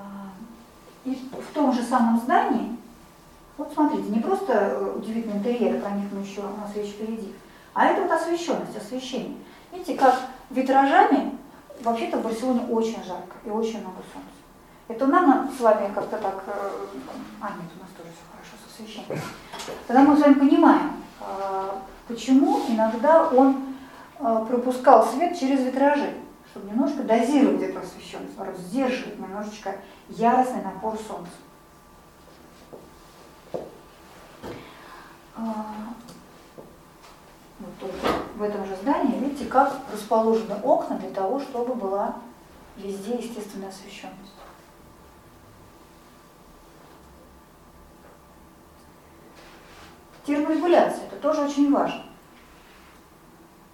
и в том же самом здании, вот смотрите, не просто э, удивительный интерьер, про них мы еще, у нас речь впереди, а это вот освещенность, освещение. Видите, как витражами, вообще-то в Барселоне очень жарко и очень много солнца. Это нам с вами как-то так, э, а нет, у нас тоже все хорошо с освещением. Тогда мы с вами понимаем, а, почему иногда он Э, пропускал свет через витражи, чтобы немножко дозировать эту освещенность, наоборот, сдерживать немножечко яростный напор солнца. А, вот тут, в этом же здании, видите, как расположены окна для того, чтобы была везде естественная освещенность. Терморегуляция, это тоже очень важно.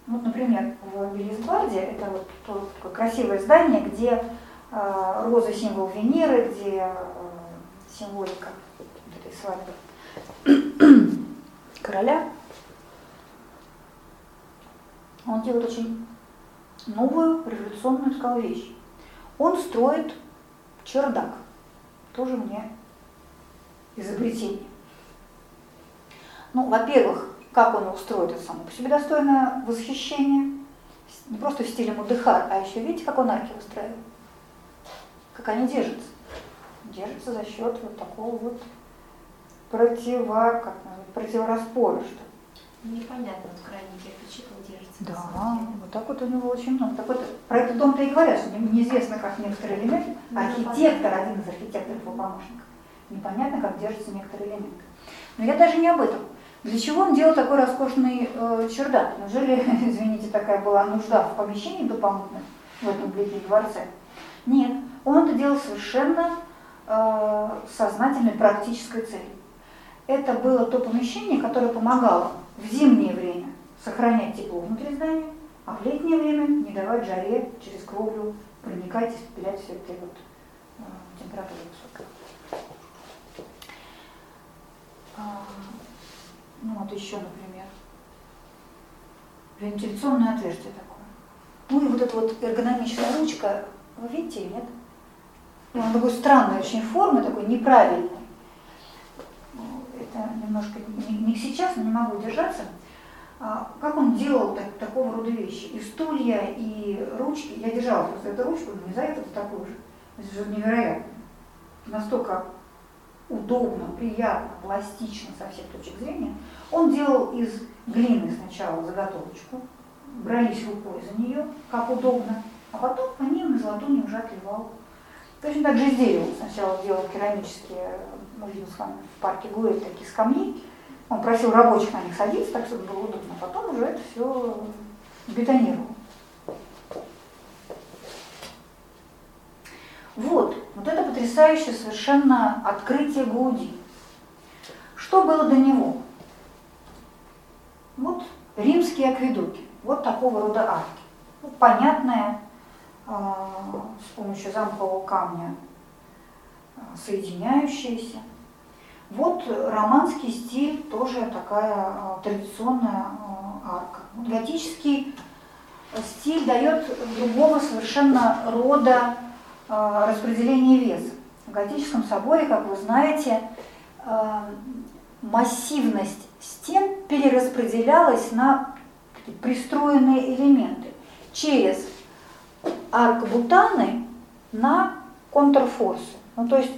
Вот, например, в Велисбарде, это вот то, такое красивое здание, где э, роза символ Венеры, где э, символика вот этой свадьбы (coughs) короля. Он делает очень новую революционную, сказал, вещь. Он строит чердак. Тоже мне изобретение. Ну, во-первых, как он устроит это само по себе достойное восхищение, не просто в стиле Мудыхар, а еще видите, как он арки выстраивает, как они держатся. Держатся за счет вот такого вот противо, как назвать, противораспора, что Непонятно, вот крайний кирпичик он держится. Да, вот так вот у него очень много. Так вот, про это дом-то и говорят, что не- неизвестно, как некоторые элементы, Ну, архитектор, один из архитекторов его помощников, непонятно, как держится некоторые элементы. Но я даже не об этом. Для чего он делал такой роскошный э, чердак? Неужели, (laughs) извините, такая была нужда в помещении дополнительном в этом летнем дворце? Нет, он это делал совершенно э, сознательной практической целью. Это было то помещение, которое помогало в зимнее время сохранять тепло внутри здания, а в летнее время не давать жаре через кровлю проникать, испепелять все это вот э, температура высокая. Ну вот еще, например, вентиляционное отверстие такое. Ну и вот эта вот эргономичная ручка, вы видите ее, нет? И он такой странной очень формы, такой неправильной. Ну, Это немножко не, сейчас, но не могу удержаться. А, как он делал так- такого рода вещи? И стулья, и ручки. Я держала просто эту ручку, но не за это, вот такую же. Это же невероятно. Настолько удобно, приятно, пластично со всех точек зрения. Он делал из глины сначала заготовочку, брались рукой за нее, как удобно, а потом по ним на золотуне уже отливал. Точно так же из дерева. Сначала делал керамические, мы видим с вами в парке Гуэль такие скамьи. Он просил рабочих на них садиться, так чтобы было удобно. Потом уже это все бетонировал. Вот, вот это потрясающее совершенно открытие Гауди. Что было до него? Вот римские акведуки, вот такого рода арки. Ну, понятная, а, с помощью замкового камня а, соединяющаяся. Вот романский стиль, тоже такая а, традиционная а, арка. Вот готический стиль дает другого совершенно рода распределение веса. В готическом соборе, как вы знаете, а, массивность стен перераспределялась на пристроенные элементы через аркбутаны на контрфорсы. Ну, то есть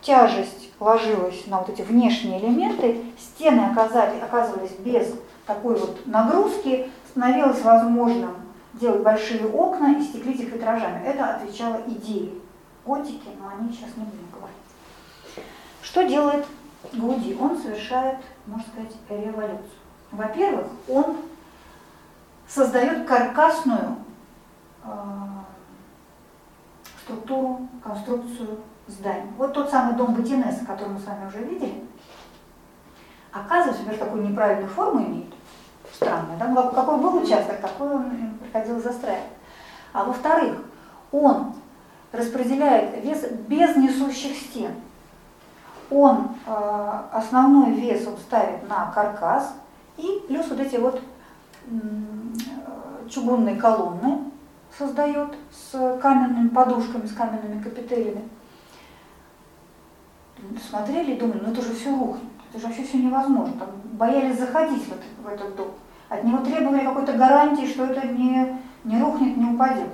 тяжесть ложилась на вот эти внешние элементы, стены оказали, оказывались без такой вот нагрузки, становилось возможным делать большие окна и стеклить их витражами. Это отвечало идее готики, но они сейчас не будем говорить. Что делает Гауди? Он совершает, можно сказать, революцию. Во-первых, он создает каркасную э, структуру, конструкцию зданий. Вот тот самый дом Батинеса, который мы с вами уже видели, оказывается, например, такую неправильную форму имеет. Странно, да? Какой был участок, такой он им приходилось застраивать. А во-вторых, он распределяет вес без несущих стен. Он э, основной вес он ставит на каркас и плюс вот эти вот э, чугунные колонны создает с каменными подушками, с каменными капителями. Смотрели и думали, ну это же все рухнет, это же вообще все невозможно. Там боялись заходить в, это, в этот дом. От него требовали какой-то гарантии, что это не, не рухнет, не упадет.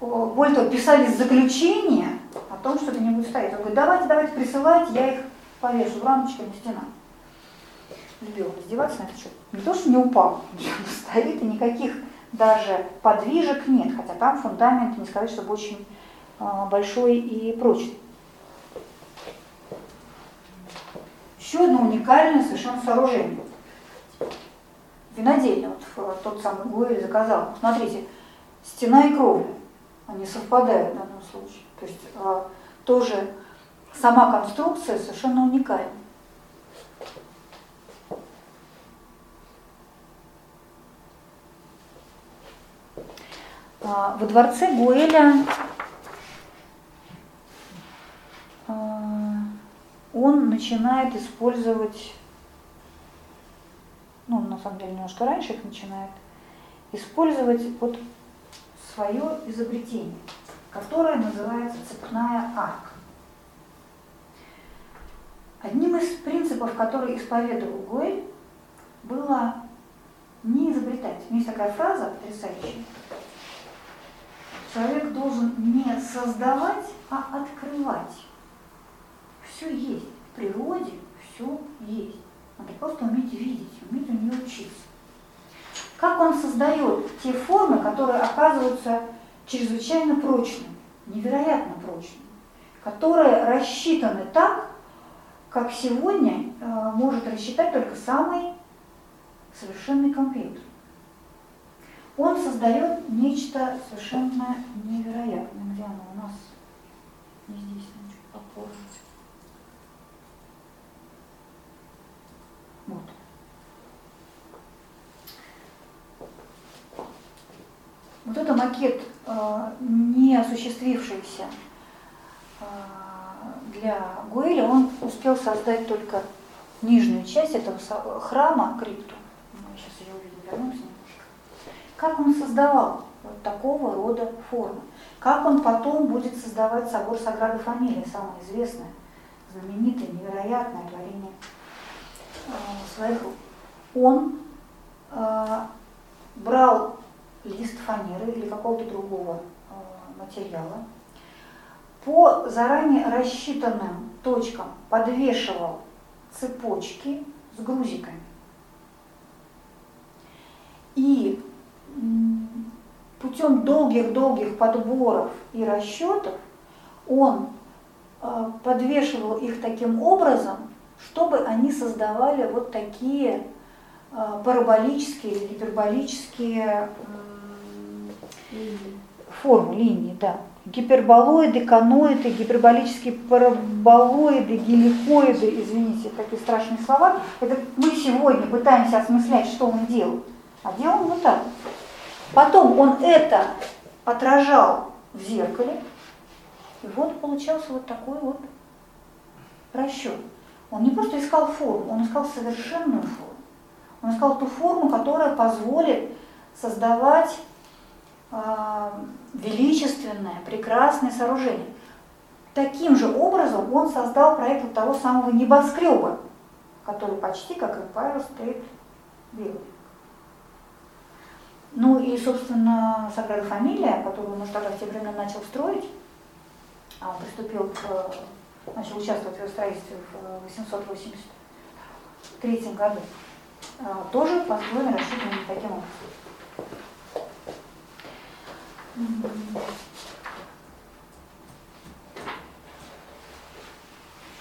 Более того, писали заключение о том, что это не будет стоять. Он говорит, давайте, давайте, присылайте, я их повешу в рамочке на стенах. Любил издеваться на это счет. Не то, что не упал, он стоит, и никаких даже подвижек нет, хотя там фундамент, не сказать, чтобы очень а, большой и прочный. Еще одно уникальное совершенно сооружение. Винодельня, вот э, тот самый Гуэль заказал. Смотрите, стена и кровля, они совпадают в данном случае. То есть а, тоже сама конструкция совершенно уникальна. А, Во дворце Гуэля а, он начинает использовать, ну, на самом деле, немножко раньше их начинает, использовать вот свое изобретение, которое называется цепная арка. Одним из принципов, который исповедовал Гуэль, было не изобретать. У меня есть такая фраза потрясающая. Человек должен не создавать, а открывать. Все есть. В природе все есть. Надо просто уметь видеть, уметь у нее учиться. Как он создает те формы, которые оказываются чрезвычайно прочными, невероятно прочными, которые рассчитаны так, как сегодня э, может рассчитать только самый совершенный компьютер. Он создает нечто совершенно невероятное. Где оно у нас? Не здесь, а попозже. Вот. Вот это макет, э, не осуществившийся э, для Гуэля, он успел создать только нижнюю часть этого храма, крипту. Мы сейчас ее увидим, вернемся немножко. Как он создавал вот такого рода формы? Как он потом будет создавать собор Саграды Фамилии, самое известное, знаменитое, невероятное творение э, своих рук? Он брал лист фанеры или какого-то другого э, материала, по заранее рассчитанным точкам подвешивал цепочки с грузиками. И путем долгих-долгих подборов и расчетов он э, подвешивал их таким образом, чтобы они создавали вот такие э, параболические или гиперболические формы, линии, да гиперболоиды, коноиды, гиперболические параболоиды, геликоиды, извините, такие страшные слова, это мы сегодня пытаемся осмыслять, что он делал. А делал он вот так. Потом он это отражал в зеркале, и вот получался вот такой вот расчет. Он не просто искал форму, он искал совершенную форму. Он искал ту форму, которая позволит создавать величественное, прекрасное сооружение. Таким же образом он создал проект вот того самого небоскреба, который почти как Empire State Building. Ну и, собственно, Саграда Фамилия, которую тогда в те времена начал строить, а он приступил к, начал участвовать в ее строительстве в 883 году, а, тоже построен рассчитан таким образом.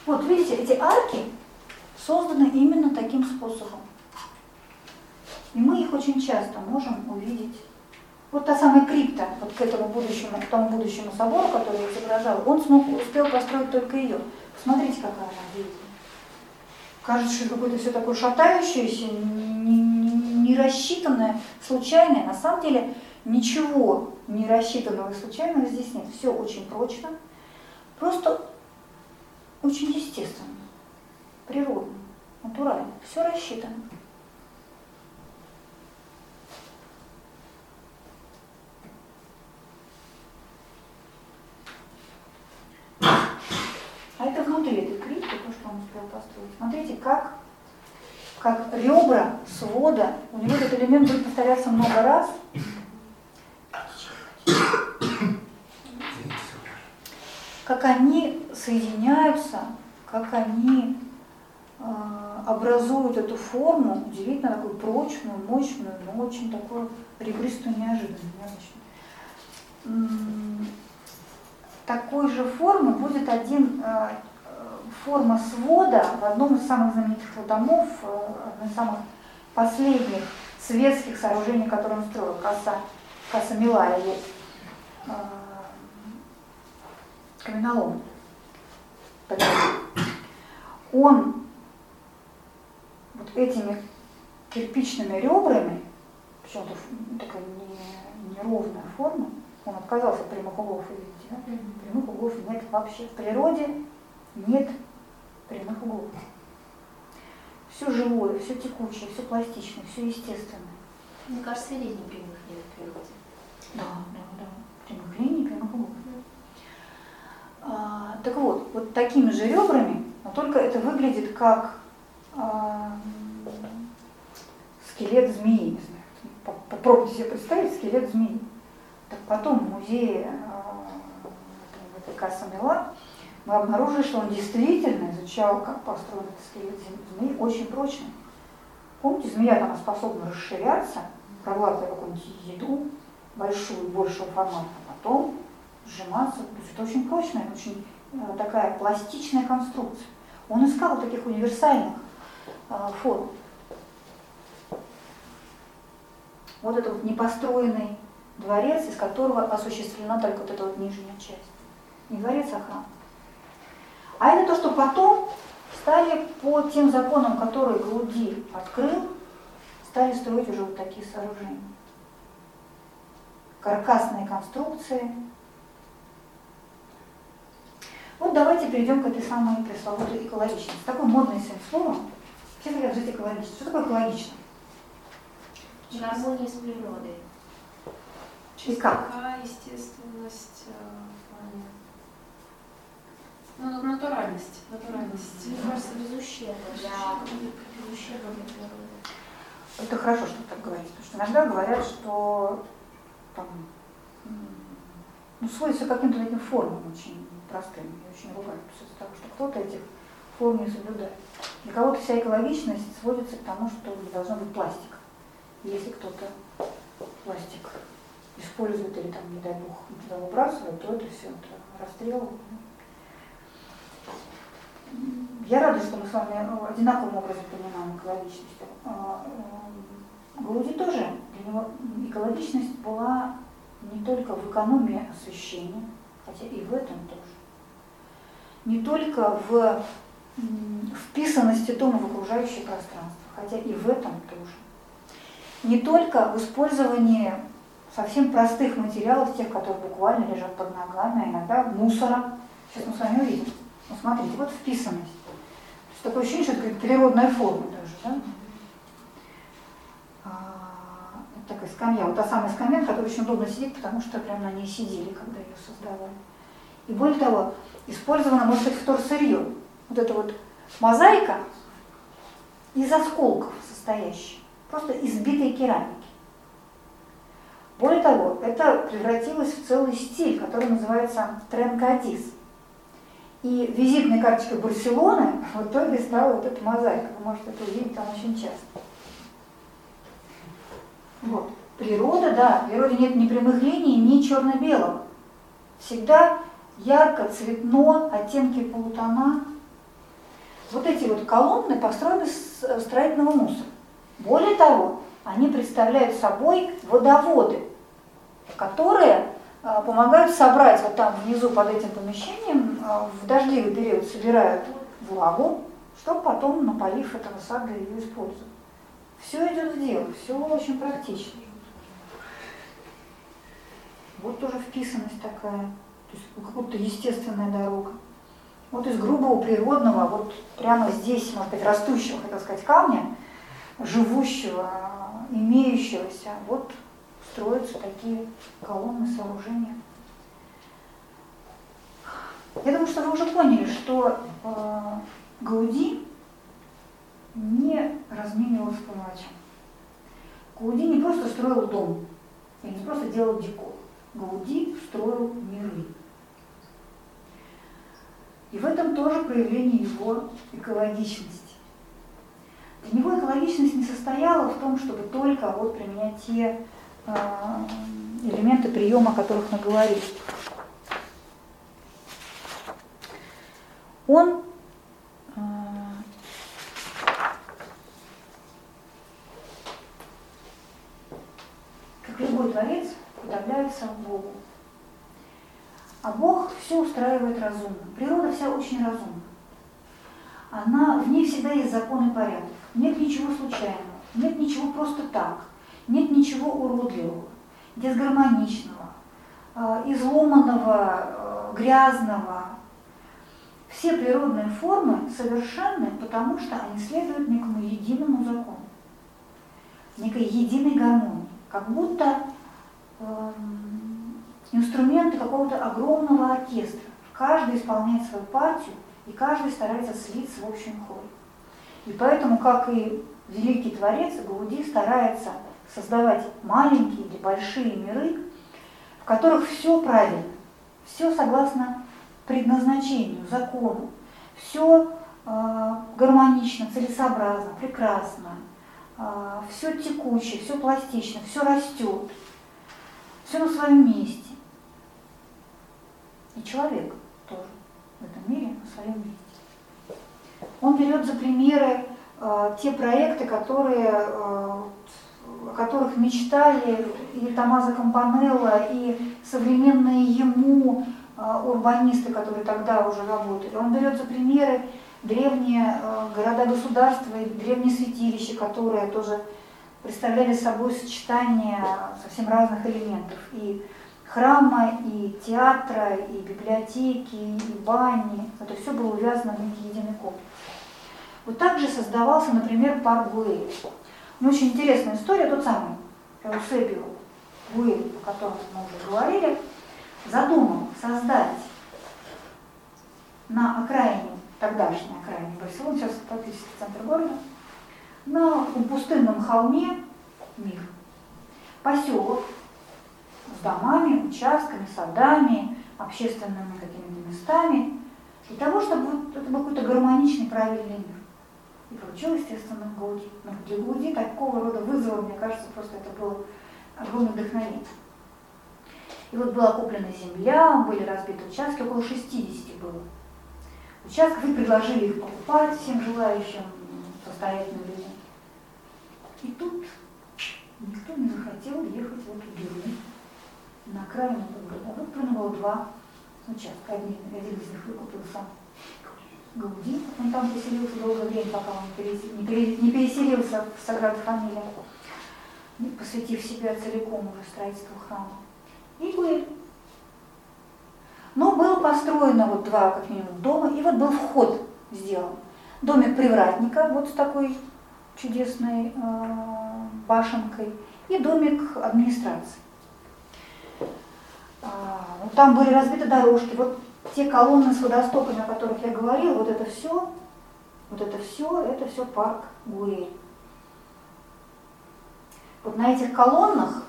Вот видите, эти арки созданы именно таким способом. И мы их очень часто можем увидеть. Вот та самая крипта, вот к этому будущему, к тому будущему собору, который я изображал, он смог, успел построить только ее. Посмотрите, какая она видите. Кажется, что какое-то все такое шатающееся, не, не рассчитанное, случайное. На самом деле Ничего не рассчитанного и случайного здесь нет. Все очень прочно, просто очень естественно, природно, натурально. Все рассчитано. А это внутри этой крипты, то, что он успел построить. Смотрите, как, как ребра свода, у него этот элемент будет повторяться много раз, как они соединяются, как они э, образуют эту форму, удивительно такую прочную, мощную, но очень такую ребристую, неожиданную, необычную. Такой же формы будет один э, форма свода в одном из самых знаменитых домов, э, одном из самых последних светских сооружений, которые он строил, Касса, Касса Милая есть каменолом. Он вот этими кирпичными ребрами, причем это такая не, неровная форма, он отказался от прямых углов, видите, да? прямых углов нет вообще. В природе нет прямых углов. Все живое, все текучее, все пластичное, все естественное. Мне кажется, линий прямых нет в природе. Да, да, да. Прямых линий, прямых углов. А, так вот, вот такими же ребрами но только это выглядит как э, скелет змеи, не знаю. Попробуйте себе представить скелет змеи. Так потом в музее э, Пикассо Мила мы обнаружили, что он действительно изучал, как построен этот скелет змеи, очень прочный. Помните, змея там способна расширяться, проглатывая какую-нибудь еду, большую, большего формата, а потом сжиматься. То есть это очень прочная, очень э, такая пластичная конструкция. Он искал таких универсальных э, форм. Вот этот вот непостроенный дворец, из которого осуществлена только вот эта вот нижняя часть. Не дворец, а храм. А это то, что потом стали по тем законам, которые Галуди открыл, стали строить уже вот такие сооружения. Каркасные конструкции. Вот давайте перейдем к этой самой пресловутой экологичности. Такое модное всем слово. Все говорят жить экологично. Что такое экологично? Гармония с природой. И как? естественность, э, ну, натуральность. Натуральность. Мне кажется, без ущерба для, без ущерба для природы. Это хорошо, что так говорить, потому что иногда говорят, что там, ну, сводится каким-то таким формам очень простым, и очень ругают из-за того, что кто-то этих форм не соблюдает. Для кого-то вся экологичность сводится к тому, что должно быть пластика. Если кто-то пластик использует или там, не дай бог, туда выбрасывает, то это все это расстрел. Я рада, что мы с вами одинаковым образом понимаем экологичность. Галуди тоже, для него экологичность была не только в экономии освещения, хотя и в этом тоже, не только в вписанности дома в окружающее пространство, хотя и в этом тоже, не только в использовании совсем простых материалов, тех, которые буквально лежат под ногами, а иногда мусора. Сейчас мы с вами увидим. Ну, смотрите, вот вписанность. То есть такое ощущение, что это природная форма даже, да? А, это такая скамья. Вот та самая скамья, на которой очень удобно сидеть, потому что прямо на ней сидели, когда ее создавали. И более того, использовано, может быть, вторсырье. Вот эта вот мозаика из осколков состоящая, просто избитой керамики. Более того, это превратилось в целый стиль, который называется тренкадис. И визитной карточкой Барселоны в итоге стала вот эта мозаика. Вы можете это увидеть там очень часто. Вот. Природа, да, в природе нет ни прямых линий, ни черно-белого. Всегда ярко, цветно, оттенки полутона. Вот эти вот колонны построены из э, строительного мусора. Более того, они представляют собой водоводы, которые э, помогают собрать вот там внизу под этим помещением, э, в дождливый период собирают влагу, чтобы потом, напоив этого сада, ее использовать. Все идет в дело, все очень практично. Вот тоже вписанность такая, то есть как будто естественная дорога. Вот из грубого природного, вот прямо здесь, может быть, растущего, хотел сказать, камня, живущего, имеющегося, вот строятся такие колонны, сооружения. Я думаю, что вы уже поняли, что э, Гауди не разменивался по мелочам. Гауди не просто строил дом, и не просто делал декор. Гауди строил миры. И в этом тоже проявление его экологичности. Для него экологичность не состояла в том, чтобы только вот применять те э, элементы приема, о которых мы говорили. Он э, как любой творец, уподобляется Богу. А Бог все устраивает разумно. Вся очень разумна. Она, в ней всегда есть закон и порядок. Нет ничего случайного, нет ничего просто так, нет ничего уродливого, дисгармоничного, э, изломанного, э, грязного. Все природные формы совершенны, потому что они следуют некому единому закону, некой единой гармонии, как будто эм, инструменты какого-то огромного оркестра. Каждый исполняет свою партию, и каждый старается слиться в общем хоре. И поэтому, как и великий творец, Гауди старается создавать маленькие или большие миры, в которых все правильно, все согласно предназначению, закону, все э, гармонично, целесообразно, прекрасно, э, все текучее, все пластично, все растет, все на своем месте. И человек в этом мире на своем месте. Он берет за примеры э, те проекты, которые, э, о которых мечтали и Томазо Кампанелло, и современные ему э, урбанисты, которые тогда уже работали. Он берет за примеры древние э, города-государства и древние святилища, которые тоже представляли собой сочетание совсем разных элементов. И храма, и театра, и библиотеки, и бани. Это все было увязано в некий единый комплекс. Вот так же создавался, например, парк Гуэль. Ну, очень интересная история, тот самый Эусебио Гуэль, о котором мы уже говорили, задумал создать на окраине, тогдашней окраине Барселоны, сейчас практически центр города, на пустынном холме мир. Поселок, с домами, участками, садами, общественными какими-то местами, для того, чтобы это был какой-то гармоничный, правильный мир. И получил, естественно, Гауди. Но для Гауди такого рода вызова, мне кажется, просто это было огромное вдохновение. И вот была куплена земля, были разбиты участки, около 60 было. Участков и предложили их покупать всем желающим, состоятельным людям. И тут никто не захотел ехать в эту деревню на окраину города. Выкуплено было два участка. Один, один из них выкупил сам Гауди. Он там поселился долгое время, пока он не, перес, не переселился в Саград Фамилия, посвятив себя целиком уже строительству храма. И Гуэль. Но было построено вот два, как минимум, дома, и вот был вход сделан. Домик привратника, вот с такой чудесной э, башенкой, и домик администрации. А, ну, там были разбиты дорожки, вот те колонны с водостоками, о которых я говорила, вот это все, вот это все, это все парк Гуэль. Вот на этих колоннах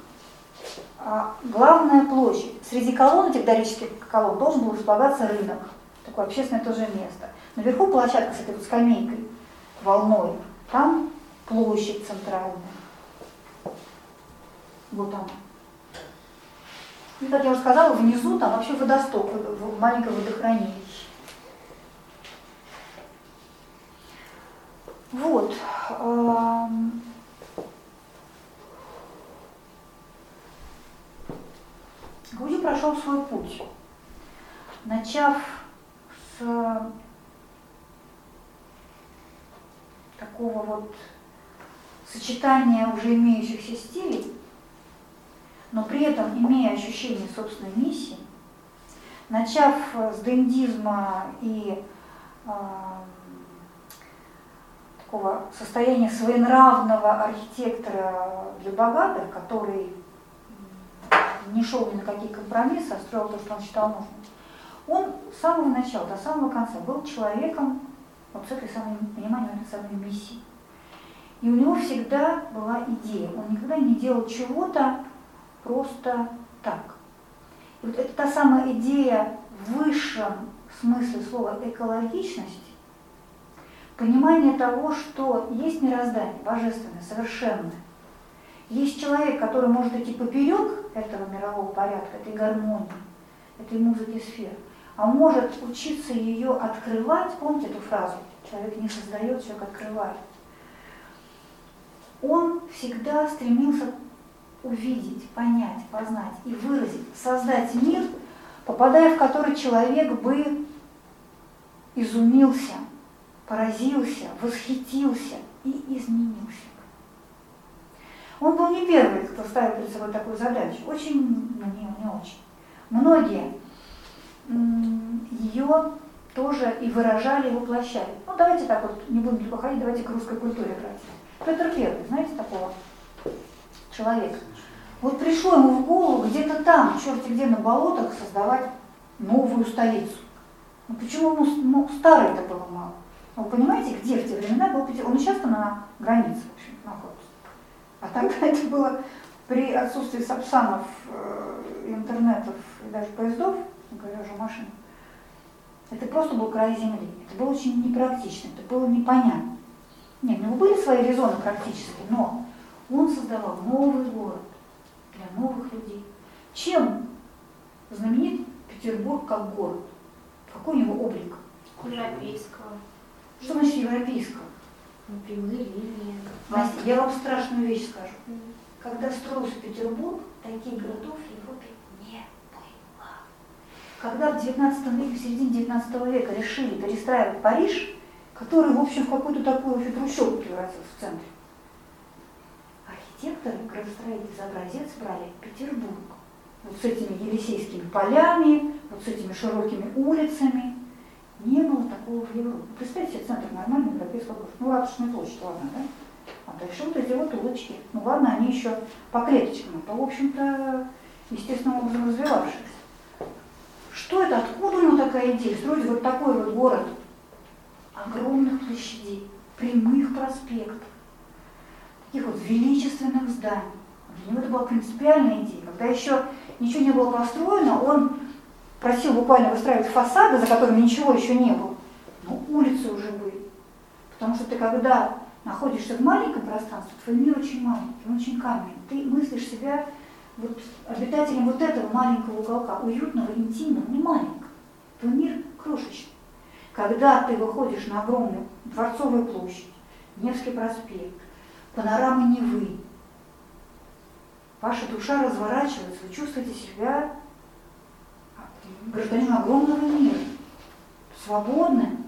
а, главная площадь. Среди колонн, этих дорических колонн, должен был располагаться рынок. Такое общественное тоже место. Наверху площадка с этой вот скамейкой, волной. Там площадь центральная. Вот она. И, как я уже сказала, внизу там вообще водосток, маленькое водохранилище. Вот. Гуди прошел свой путь, начав с такого вот сочетания уже имеющихся стилей, но при этом имея ощущение собственной миссии, начав с дендизма и э, такого состояния своенравного архитектора для богатых, который не шел ни на какие компромиссы, а строил то, что он считал нужным, он с самого начала до самого конца был человеком вот с этой самой, пониманием этой самой миссии. И у него всегда была идея. Он никогда не делал чего-то просто так. И вот это та самая идея в высшем смысле слова экологичности, понимание того, что есть мироздание божественное, совершенное. Есть человек, который может идти поперек этого мирового порядка, этой гармонии, этой музыки сфер, а может учиться ее открывать, помните эту фразу, человек не создает, человек открывает. Он всегда стремился увидеть, понять, познать и выразить, создать мир, попадая в который человек бы изумился, поразился, восхитился и изменился. Он был не первый, кто ставил перед собой такую задачу. Очень, ну не, не очень. Многие ее тоже и выражали, и воплощали. Ну давайте так вот, не будем далеко ходить, давайте к русской культуре брать. Петр Первый, знаете такого человека? Вот пришло ему в голову где-то там, черти где, на болотах, создавать новую столицу. Ну почему ему ну, старый это было мало? Вы понимаете, где в те времена был Петербург? Он сейчас на границе, в общем, находится. А тогда (laughs) это было при отсутствии сапсанов, э, интернетов и даже поездов, не говоря уже машин, это просто был край земли. Это было очень непрактично, это было непонятно. Нет, у него были свои резоны практически, но он создавал новый город для новых людей. Чем знаменит Петербург как город? Какой у него облик? Европейского. Что значит европейского? Ну, прямые линии. Настя, я вам страшную вещь скажу. Когда строился Петербург, таких городов в Европе не было. Когда в 19 веке, в середине 19 века решили перестраивать Париж, который, в общем, в какую-то такую трущобу превратился в центре, архитекторы, градостроители за образец брали Петербург. Вот с этими Елисейскими полями, вот с этими широкими улицами. Не было такого в Европе. Представьте себе центр нормального европейского города. Ну, Ратушная площадь, ладно, да? А дальше вот эти вот улочки. Ну ладно, они еще по клеточкам, это, в общем-то, естественным образом развивавшиеся. Что это? Откуда у него такая идея? Строить вот такой вот город огромных площадей, прямых проспектов, таких вот величественных зданий. Для него это была принципиальная идея. Когда еще ничего не было построено, он просил буквально выстраивать фасады, за которыми ничего еще не было. Но улицы уже были. Потому что ты когда находишься в маленьком пространстве, твой мир очень маленький, он очень каменный. Ты мыслишь себя вот обитателем вот этого маленького уголка, уютного, интимного, не маленького. Твой мир крошечный. Когда ты выходишь на огромную Дворцовую площадь, Невский проспект, панорамы Невы, ваша душа разворачивается, вы чувствуете себя гражданином огромного мира, свободным,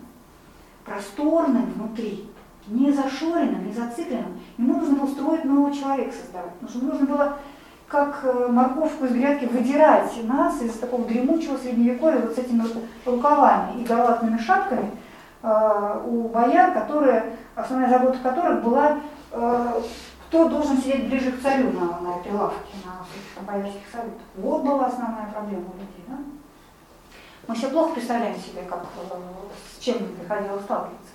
просторным внутри, не зашоренным, не зацикленным. Ему нужно было строить нового человека создавать, потому что нужно было как э, морковку из грядки выдирать нас из такого дремучего средневековья вот с этими вот рукавами и галатными шапками э, у бояр, которые, основная забота которых была, кто должен сидеть ближе к царю на, на прилавке, на, на боярских советах. Вот была основная проблема у людей. Да? Мы себе плохо представляем себе, как, э, с чем приходилось сталкиваться.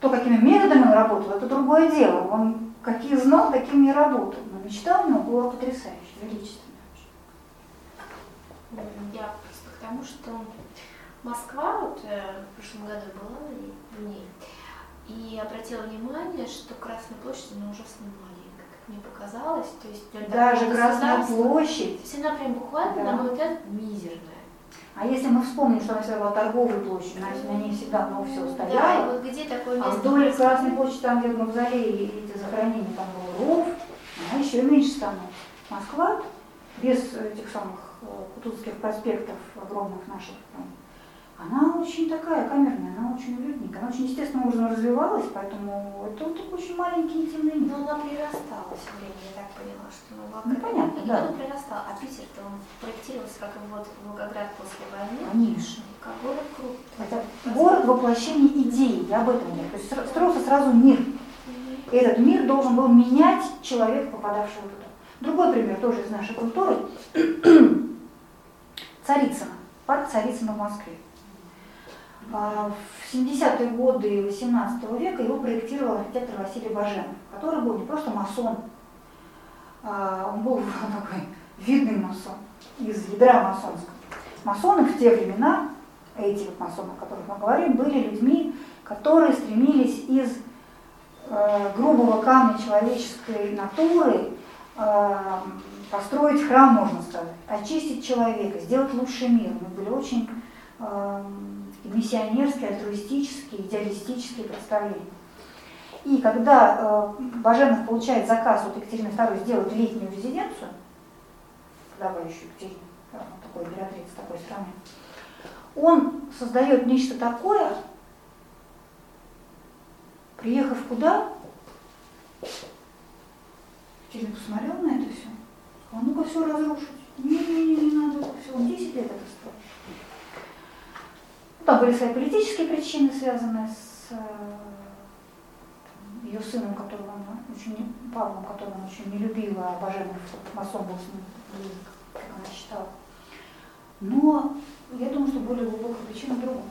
То, какими методами он работал, это другое дело. Он какие знал, таким не работал. Но мечта у него была потрясающая, величественная. Я просто к тому, что Москва, вот э, в прошлом году была в ней, и обратила внимание, что Красная площадь, она ужасно маленькая, как мне показалось. То есть Даже Красная площадь. То есть она прям буквально, Да. на мой взгляд, мизерная. А если мы вспомним, что она всегда была торговой площадью, значит, на ней всегда много всего Да, и стояло. вот где такое А место? вдоль Красной площади, там, где в мавзолее и эти захоронения, там был ров, она еще меньше становится. Москва без этих самых э, Кутузовских проспектов огромных наших, ну, она очень такая камерная, она очень уютненькая, она очень естественным образом развивалась, поэтому это вот такой очень маленький интимный мир. Но она прирастала все время, я так поняла, что она была Ну, понятно, и да. она прирастала. А Питер-то он проектировался как вот Волгоград после войны. Конечно. Как город круг. Это город воплощения идеи, я об этом говорю. То есть строился сразу мир. И этот мир должен был менять человека, попадавшего туда. Другой пример тоже из нашей культуры. (clears throat) Царицыно. Парк Царицыно в Москве. А, В 70-е годы 18 века его проектировал архитектор Василий Баженов, который был не просто масон, а он был (laughs) такой видный масон, из ядра масонского. Масоны в те времена, эти вот масоны, о которых мы говорим, были людьми, которые стремились из э, грубого камня человеческой натуры э, построить храм, можно сказать, очистить человека, сделать лучший мир. Мы были очень миссионерские, альтруистические, идеалистические представления. И когда э, Баженов получает заказ от Екатерины II сделать летнюю резиденцию, подобающую Екатерине, э, такой императрице такой страны, он создает нечто такое, приехав куда, Екатерина посмотрела на это все, сказала, ну-ка все разрушить. Не-не-не, не надо все, он 10 лет это строил. Ну, Там были свои политические причины, связанные с э, ее сыном, которого она очень Павлом, которого она очень не любила, а Баженов масон был с ним близок, как она считала. Но я думаю, что более глубокая причина в другом.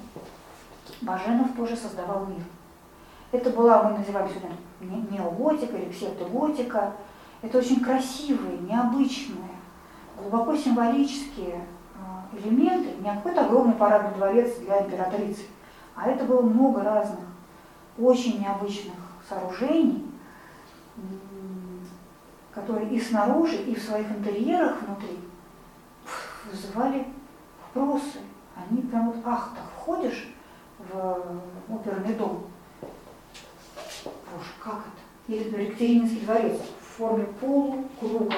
Баженов тоже создавал мир. Это была, мы называем сегодня неоготика или псевдоготика. Это очень красивые, необычные, глубоко символические элементы, не какой-то огромный парадный дворец для императрицы, а это было много разных, очень необычных сооружений, которые и снаружи, и в своих интерьерах внутри вызывали вопросы. Они прям вот, ах, так входишь в оперный дом, Боже, как это? Или, например, Екатерининский дворец в форме полукруга.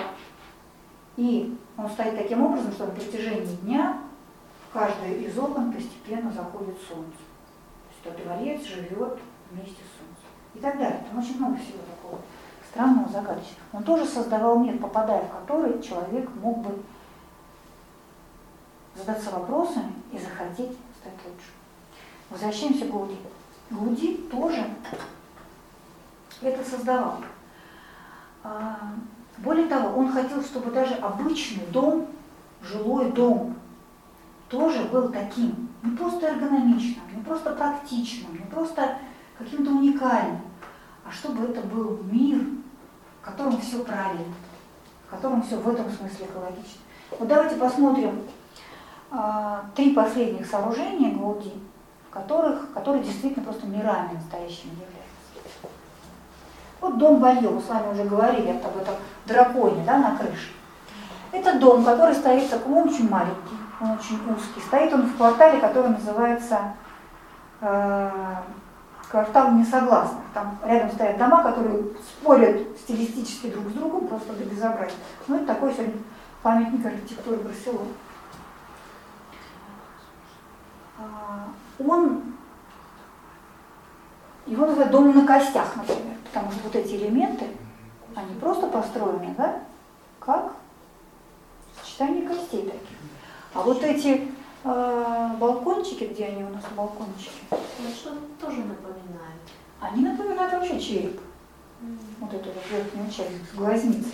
И он стоит таким образом, что на протяжении дня в каждое из окон постепенно заходит солнце. То есть дворец живет вместе с солнцем. И так далее. Там очень много всего такого странного, загадочного. Он тоже создавал мир, попадая в который человек мог бы задаться вопросами и захотеть стать лучше. Возвращаемся к Гауди. Гауди тоже это создавал. Более того, он хотел, чтобы даже обычный дом, жилой дом, тоже был таким, не просто эргономичным, не просто практичным, не просто каким-то уникальным, а чтобы это был мир, в котором все правильно, в котором все в этом смысле экологично. Вот давайте посмотрим а, три последних сооружения Гауди, в которых, которые действительно просто мирами настоящими являются. Вот дом Балье, мы с вами уже говорили об этом драконе да, на крыше. Это дом, который стоит такой, он очень маленький, он очень узкий. Стоит он в квартале, который называется э, квартал несогласных. Там рядом стоят дома, которые спорят стилистически друг с другом, просто до безобразия. Ну, это такой сегодня памятник архитектуры Барселоны. А, он, его называют дом на костях, например. Потому что вот эти элементы, они просто построены, да, как сочетание костей таких. А вот эти э, балкончики, где они у нас балкончики? Что тоже напоминают. Они напоминают вообще череп. Mm. Вот эту вот верхнюю часть, глазницы.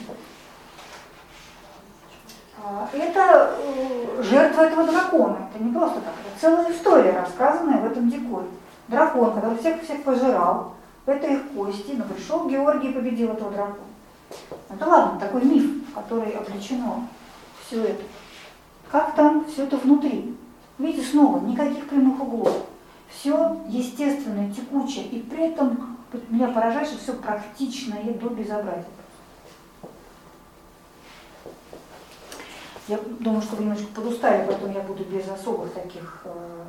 А, это э, жертва этого дракона. Это не просто так. Это целая история, рассказанная в этом декоре. Дракон, который всех-всех пожирал, это их кости, но пришел Георгий и победил этого дракона. Это ладно, такой миф, который облечено все это. Как там все это внутри? Видите, снова никаких прямых углов. Все естественное, текучее, и при этом меня поражает, что все практичное до безобразия. Я думаю, что вы немножко подустали, поэтому я буду без особых таких э,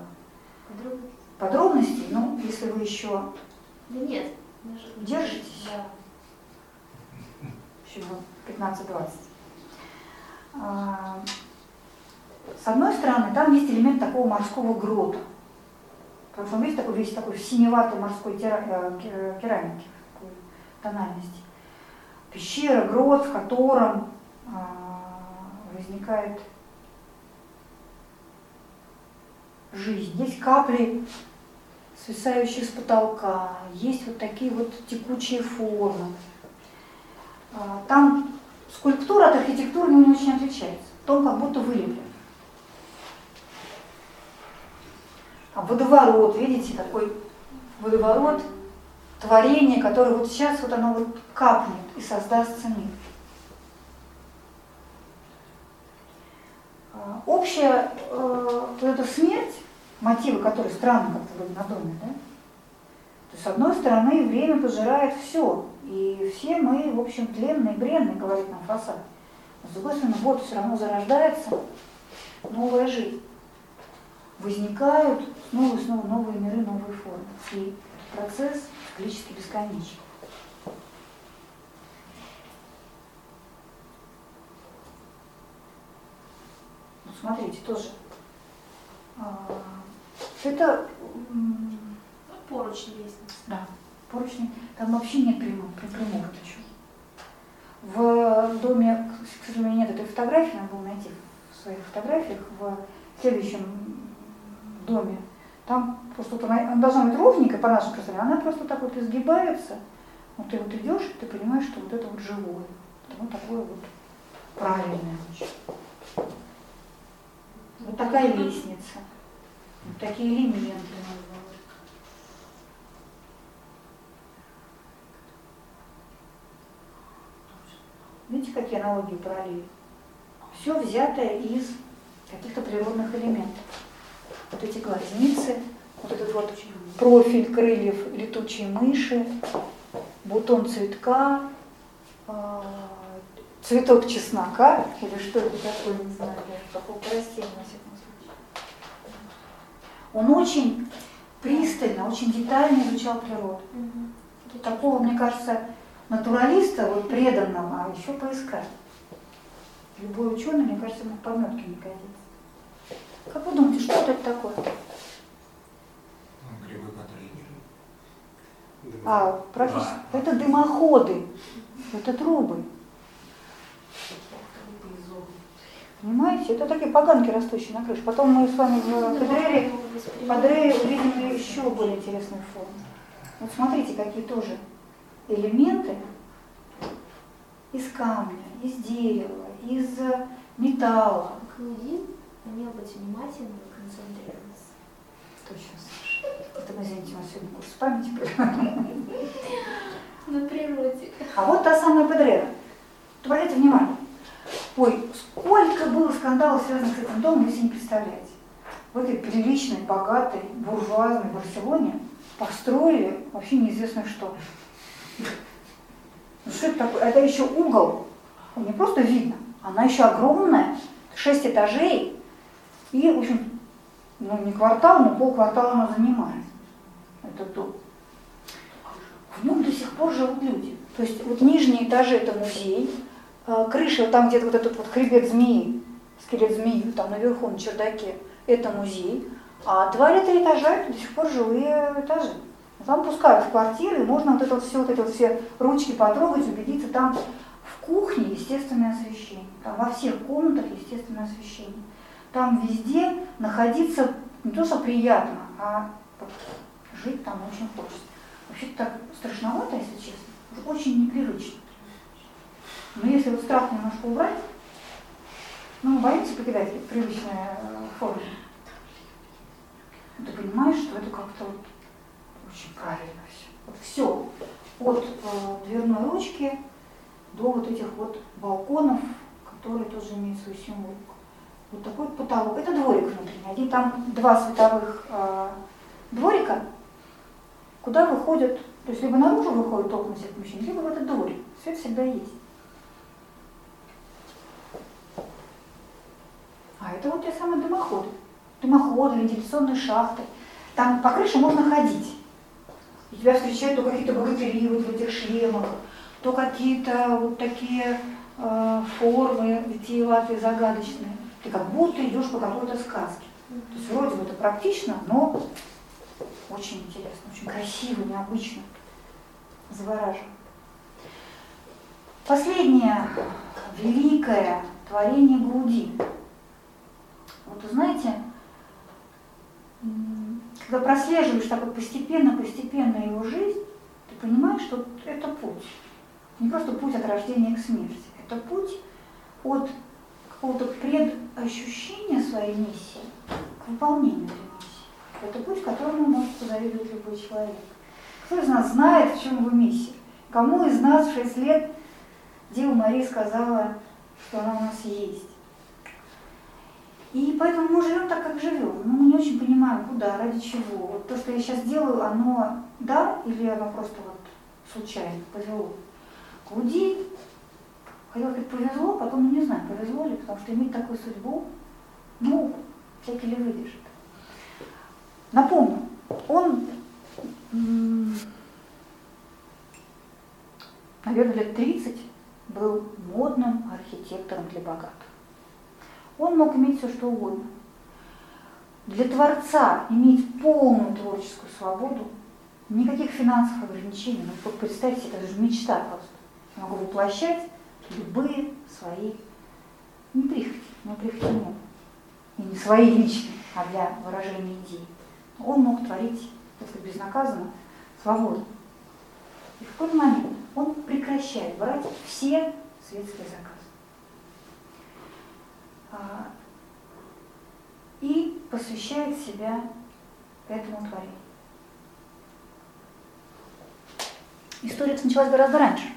подробностей. Но если вы еще да нет. Держитесь? Да. Еще 15-20. А, с одной стороны, там есть элемент такого морского грота. Потому что он весь такой, весь такой синеватой морской э, керамики, такой тональности. Пещера, грот, в котором а, возникает жизнь. Есть капли свисающие с потолка, есть вот такие вот текучие формы. А, там скульптура от архитектуры не очень отличается. Том как будто вылеплен. А водоворот, видите, такой водоворот творение, которое вот сейчас вот оно вот капнет и создастся мир. А, общая э, вот эта смерть мотивы, которые странно как-то были надуманы, да? То есть, с одной стороны, время пожирает все, и все мы, в общем, тленные, бренные, говорит нам фасад. Но с другой стороны, вот все равно зарождается новая жизнь. Возникают снова и снова новые миры, новые формы. И процесс циклически бесконечен. Вот смотрите, тоже это... Поручни лестницы. Да, поручни. Там вообще нет прямых, прямых еще. В доме, к сожалению, нет этой фотографии, надо было найти в своих фотографиях, в следующем доме. Там просто вот она, она должна быть ровненькая, по нашему представлению, она просто так вот изгибается. Вот ты вот идешь, ты понимаешь, что вот это вот живое. Это вот такое вот правильное. Вот такая лестница. Вот такие элементы назвала. Видите, какие аналогии параллели? Все взятое из каких-то природных элементов. Вот эти глазницы, вот этот вот профиль крыльев летучей мыши, бутон цветка, а, цветок чеснока, или что это такое, не знаю, какого растения. Он очень пристально, очень детально изучал природу. Такого, мне кажется, натуралиста, вот преданного, а еще поискать. Любой ученый, мне кажется, ему в подметке не годится. Как вы думаете, что это такое? Ну, грибы контейнеры. А, профессор, это дымоходы, это трубы. Понимаете? Это такие поганки, растущие на крыше. Потом мы с вами в Кедрере, Падре увидим еще более интересную форму. Вот смотрите, какие тоже элементы из камня, из дерева, из металла. Клаудин умел быть внимательным и концентрироваться. Точно, Саша. Это мы, извините, у нас сегодня курс памяти. (laughs) На природе. А вот та самая Педрера. Обратите внимание. Ой, сколько было скандалов, связанных с этим домом, вы себе не представляете. В этой приличной, богатой, буржуазной Барселоне построили вообще неизвестно что. Ну, что это такое? Это еще угол. Не просто видно, она еще огромная, шесть этажей. И, в общем, ну не квартал, но полквартала она занимает. Этот дом. В нем до сих пор живут люди. То есть вот нижние этажи это музей, а, крыша, вот там где-то вот этот вот хребет змеи, скелет змеи, там наверху на чердаке, это музей. А два или три этажа это до сих пор жилые этажи. Там пускают в квартиры, можно вот это вот все, вот эти вот все ручки потрогать, убедиться, там в кухне естественное освещение, там во всех комнатах естественное освещение. Там везде находиться не то, что приятно, а жить там очень хочется. Вообще-то так страшновато, если честно, очень непривычно. Но если вот страх немножко убрать, ну, боимся покидать привычные э, формы, ты понимаешь, что это как-то вот очень правильно все. Вот все, от э, дверной ручки до вот этих вот балконов, которые тоже имеют свою символику. Вот такой вот потолок. Это дворик внутренний. Один там два световых э, дворика, куда выходят, то есть либо наружу выходят окна всех помещений, либо в этот дворик. Свет всегда есть. А это вот те самые дымоходы. Дымоходы, вентиляционные шахты. Там по крыше можно ходить. И тебя встречают то какие-то богатыри вот в этих шлемах, то какие-то вот такие э, формы витиеватые, загадочные. Ты как будто идешь по какой-то сказке. То есть вроде бы это практично, но очень интересно, очень красиво, необычно, завораживает. Последнее великое творение Груди. Вот знаете, когда прослеживаешь так вот постепенно-постепенно его жизнь, ты понимаешь, что это путь. Не просто путь от рождения к смерти. Это путь от какого-то предощущения своей миссии к выполнению этой миссии. Это путь, которому может позавидовать любой человек. Кто из нас знает, в чем его миссия? Кому из нас в 6 лет Дева Мария сказала, что она у нас есть? И поэтому мы живем так, как живем. Но мы не очень понимаем, куда, ради чего. Вот то, что я сейчас делаю, оно да или оно просто вот случайно, повело. Клуди, хотела сказать, повезло, потом, не знаю, повезло ли, потому что иметь такую судьбу, ну, всякий ли выдержит. Напомню, он, наверное, лет 30 был модным архитектором для богатых. Он мог иметь все, что угодно. Для творца иметь полную творческую свободу, никаких финансовых ограничений. Ну, представьте, это же мечта просто. Я могу воплощать любые свои, не прихоти, но прихоти нет. И не свои личные, а для выражения идей. Он мог творить, так сказать, безнаказанно, свободно. И в какой-то момент он прекращает брать все светские заказы. А, и посвящает себя этому творению. История началась гораздо раньше.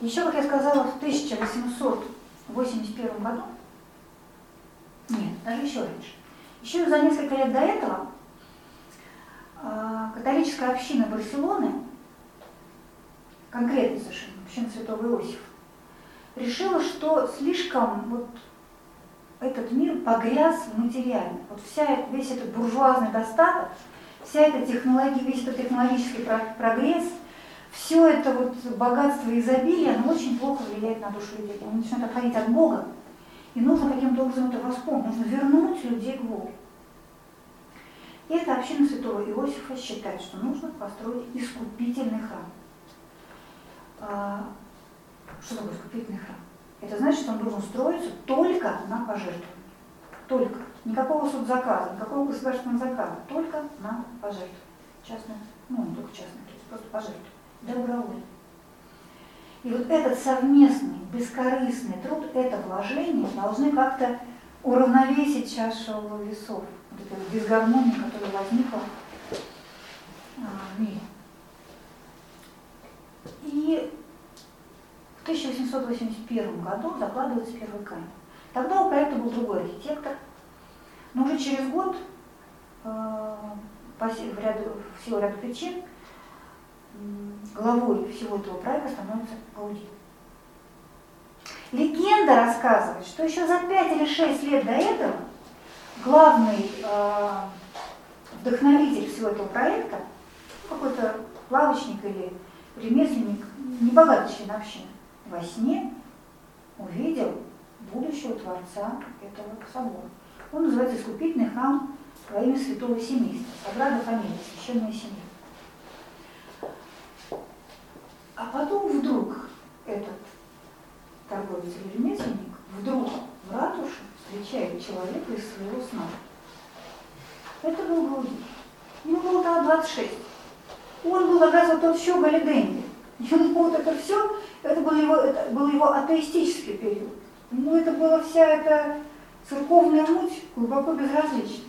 Еще, как я сказала, в 1881 году, нет, даже еще раньше, еще за несколько лет до этого а, католическая община Барселоны, конкретно совершенно, община Святого Иосифа, решила, что слишком вот этот мир погряз в материальном. Вот вся, весь этот буржуазный достаток, вся эта технология, весь этот технологический прогресс, все это вот богатство и изобилие, оно очень плохо влияет на душу людей. Они начинают отходить от Бога, и нужно каким-то образом это восполнить, нужно вернуть людей к Богу. И эта община святого Иосифа считает, что нужно построить искупительный храм. Что такое искупительный храм? Это значит, что он должен строиться только на пожертвование. Только. Никакого судзаказа, никакого государственного заказа, только на пожертвование. Частное, ну не только частное, то есть просто пожертвование. Добровольно. И вот этот совместный, бескорыстный труд, это вложение должны как-то уравновесить чашу весов, вот этой дисгармонии, которая возникла а, в мире. И 1881 году закладывается первый камень. Тогда у проекта был другой архитектор, но уже через год э, по ряду, в силу ряда причин главой всего этого проекта становится Гауди. Легенда рассказывает, что еще за 5 или 6 лет до этого главный э, вдохновитель всего этого проекта, какой-то лавочник или ремесленник, небогатый член общины, во сне увидел будущего Творца этого собора. Он называется «Искупительный храм во имя святого семейства», Саграда Фамилия, священная семья. А потом вдруг этот торговец или ремесленник вдруг в ратуше встречает человека из своего сна. Это был Гауди. Ему было тогда 26. Он был, оказывается, тот Щеголь Ему вот это все, это был его, это был его атеистический период. Ему это была вся эта церковная муть глубоко безразлична.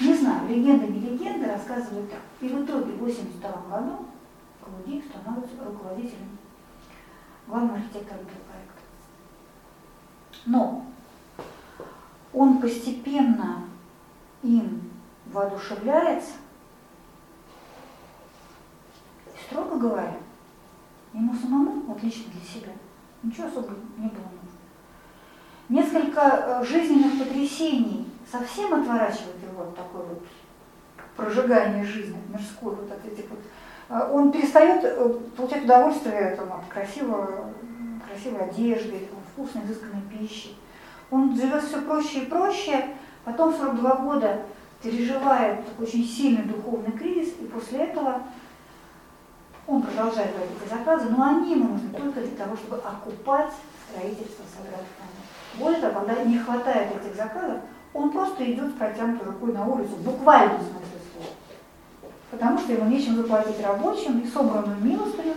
Не знаю, легенда не легенда, рассказывают так. И в итоге в 82 году Голубик становится руководителем, главным архитектором этого проекта. Но он постепенно им воодушевляется, и, строго говоря, ему самому, вот лично для себя, ничего особо не было нужно. Несколько э, жизненных потрясений совсем отворачивает его от такой вот прожигания жизни, мирской, вот от этих вот Э, он перестает э, получать удовольствие там, от красивого, красивой одежды, вкусной, изысканной пищи. Он живет все проще и проще, потом в 42 года переживает очень сильный духовный кризис, и после этого он продолжает эти заказы, но они ему нужны только для того, чтобы окупать строительство Саграды Более того, когда не хватает этих заказов, он просто идет с протянутой рукой на улицу, буквально смысле потому что ему нечем заплатить рабочим, и собранную милостыню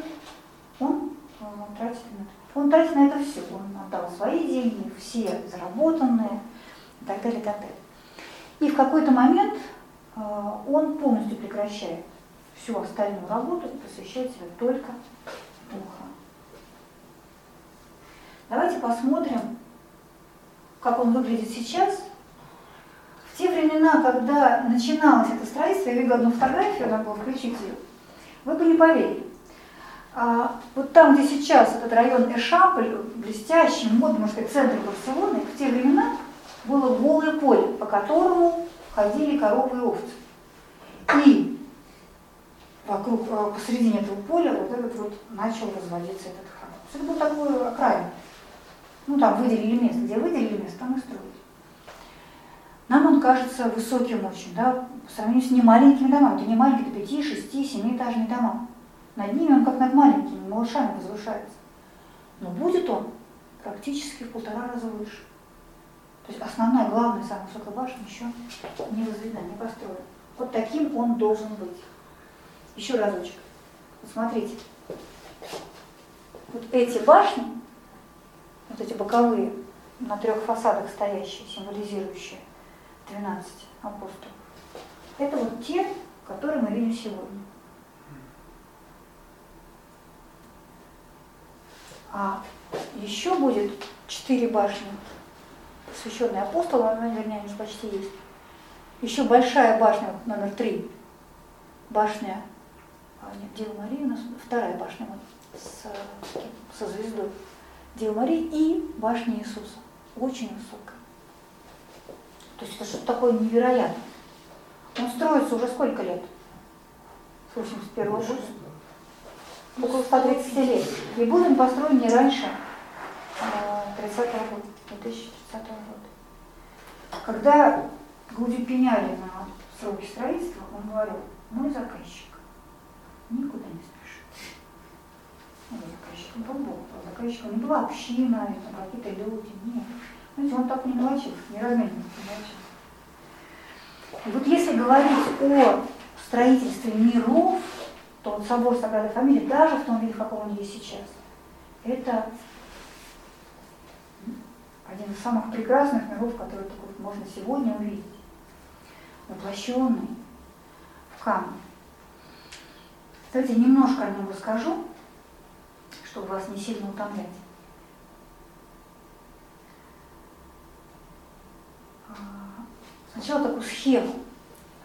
он э, тратит на это. Он тратит на это все. Он отдал свои деньги, все заработанные и так далее, и так далее. И в какой-то момент э, он полностью прекращает всю остальную работу и посвящает себя только Богу. Давайте посмотрим, как он выглядит сейчас те времена, когда начиналось это строительство, я видела одну фотографию, надо было включить ее, вы бы не поверили. А, вот там, где сейчас этот район Эшаполь, блестящий, модный, можно сказать, центр Барселоны, в те времена было голое поле, по которому ходили коровы и овцы. И вокруг, а, посередине этого поля вот этот вот начал разводиться этот храм. Это был такой окраин. Ну, там выделили место. Где выделили место, там и строили. Нам он кажется высоким очень, да, по сравнению с немаленькими домами. Это не маленькие, это 5, 6, 7-этажные дома. Над ними он как над маленькими малышами возвышается. Но будет он практически в полтора раза выше. То есть основная, главная, самая высокая башня еще не возведена, не построена. Вот таким он должен быть. Еще разочек. Смотрите. Вот эти башни, вот эти боковые, на трех фасадах стоящие, символизирующие 12 апостолов, это вот те, которые мы видим сегодня. А еще будет четыре башни, посвященные апостолам, вернее, они почти есть. Еще большая башня, номер три, башня, а, нет, Дева Мария у нас, вторая башня вот, с, со звездой. Дева Марии и башня Иисуса. Очень высокая. То есть это что-то такое невероятное. Он строится уже сколько лет? С 81 года? Около 130 лет. И был он построен не раньше 30 э, -го года, 2030 года. Когда Гуди пеняли на сроки строительства, он говорил, мой заказчик никуда не спешит. Ну, заказчиком был Бог, а заказчиком не была община, какие-то люди, нет. Знаете, он так не мелочил, не разменил, не мелочил. И вот если говорить о строительстве миров, то вот собор Саграды Фамилии, даже в том виде, в каком он есть сейчас, это один из самых прекрасных миров, которые только можно сегодня увидеть. Воплощенный в камне. Кстати, немножко о нем расскажу, чтобы вас не сильно утомлять. А, сначала такую схему.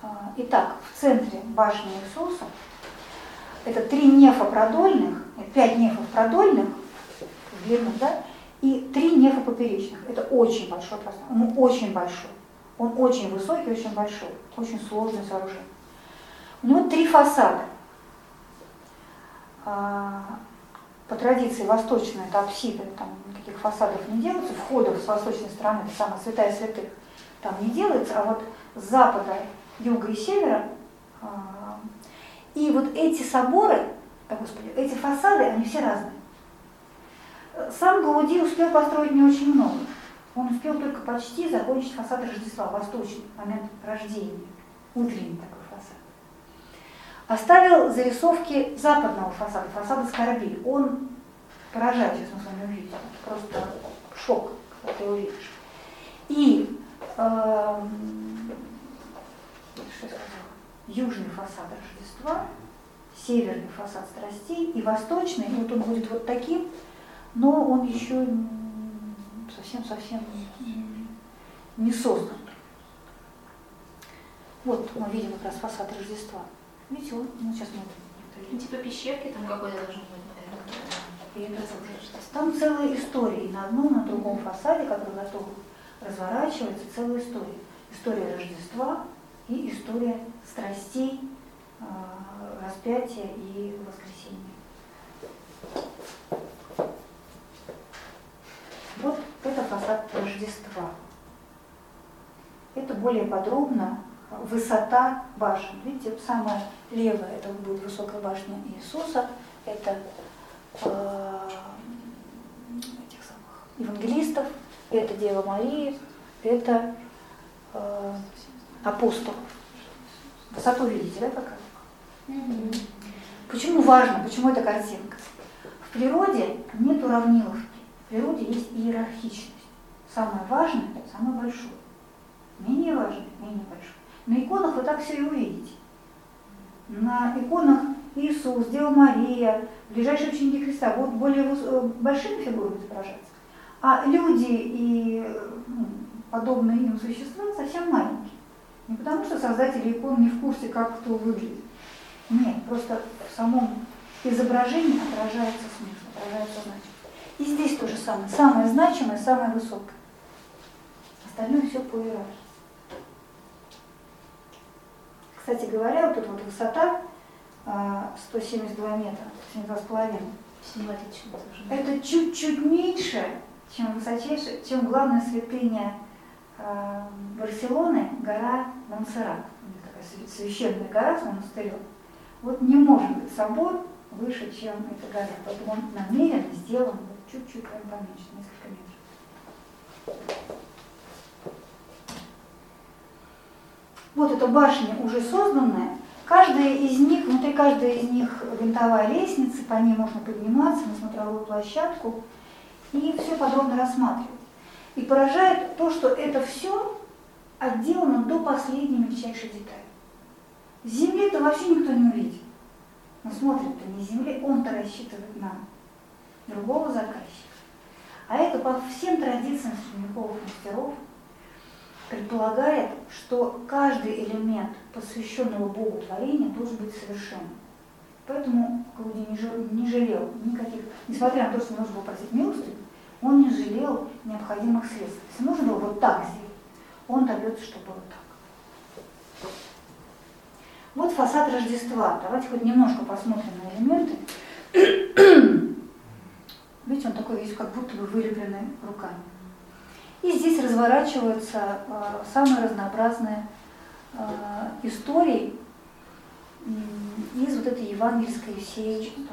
А, итак, в центре башни Иисуса это три нефа продольных, пять нефов продольных в длину, да, и три нефа поперечных. Это очень большой пространство, он очень большой. Он очень высокий, очень большой, очень сложное сооружение. У него три фасада. А, по традиции восточная это апсида, там никаких фасадов не делается, входов с восточной стороны, это самая святая святых, там не делается, а вот с запада, юга и севера. А, и вот эти соборы, о, господи, эти фасады, они все разные. Сам Гауди успел построить не очень много. Он успел только почти закончить фасад Рождества, восточный, момент рождения, утренний такой. Оставил зарисовки западного фасада, фасада скорби. Он поражает, сейчас мы с вами увидим, просто шок, когда ты увидишь. И э, южный фасад Рождества, северный фасад страстей и восточный, вот он будет вот таким, но он еще совсем-совсем не создан. Вот мы видим как раз фасад Рождества. Видите, вот, ну сейчас мы... Ну, типа пещерки там какой-то должен быть, наверное. Там целая история. И на одном, на другом фасаде, который готов разворачивается, целая история. История Рождества и история страстей, а, распятия и воскресения. Вот это фасад Рождества. Это более подробно высота башен. Видите, самая левая это будет высокая башня Иисуса, это э, этих самых евангелистов, это Дева Мария, это э, апостол. Высоту видите, да, какая? Mm-hmm. Почему важно, почему эта картинка? В природе нет уравниловки в природе есть иерархичность. Самое важное – самое большое. Менее важное – менее большое. На иконах вы так все и увидите. На иконах Иисус, Дева Мария, ближайшие ученики Христа будут более э, большими фигурами изображаться. А люди и ну, подобные им существа совсем маленькие. Не потому что создатели икон не в курсе, как кто выглядит. Нет, просто в самом изображении отражается смысл, отражается значимость. И здесь то же самое. Самое значимое, самое высокое. Остальное все по иерархии. Кстати говоря, вот эта вот высота 172 а, метра, 72,5. Символично. Это чуть-чуть меньше, чем высочайшая, чем главная святыня э, Барселоны, гора Монсеррат. Такая священная гора с монастырем. Вот не может быть собор выше, чем эта гора. Поэтому он намеренно сделан чуть-чуть поменьше, несколько метров. Вот эта башня уже созданная, каждая из них, внутри каждой из них винтовая лестница, по ней можно подниматься на смотровую площадку и все подробно рассматривать. И поражает то, что это все отделано до последней мельчайшей детали. С Земли-то вообще никто не увидит. Но смотрит-то не Земле, он-то рассчитывает на другого заказчика. А это по всем традициям средневековых мастеров предполагает, что каждый элемент посвященного Богу творения должен быть совершенным. Поэтому Клауди не жалел никаких, несмотря на то, что нужно было просить милости, он не жалел необходимых средств. Если нужно было вот так сделать, он добьется, чтобы было так. Вот фасад Рождества. Давайте хоть немножко посмотрим на элементы. (clears throat) Видите, он такой весь как будто бы вылепленный руками. И здесь разворачиваются э, самые разнообразные э, истории из вот этой евангельской всей, э,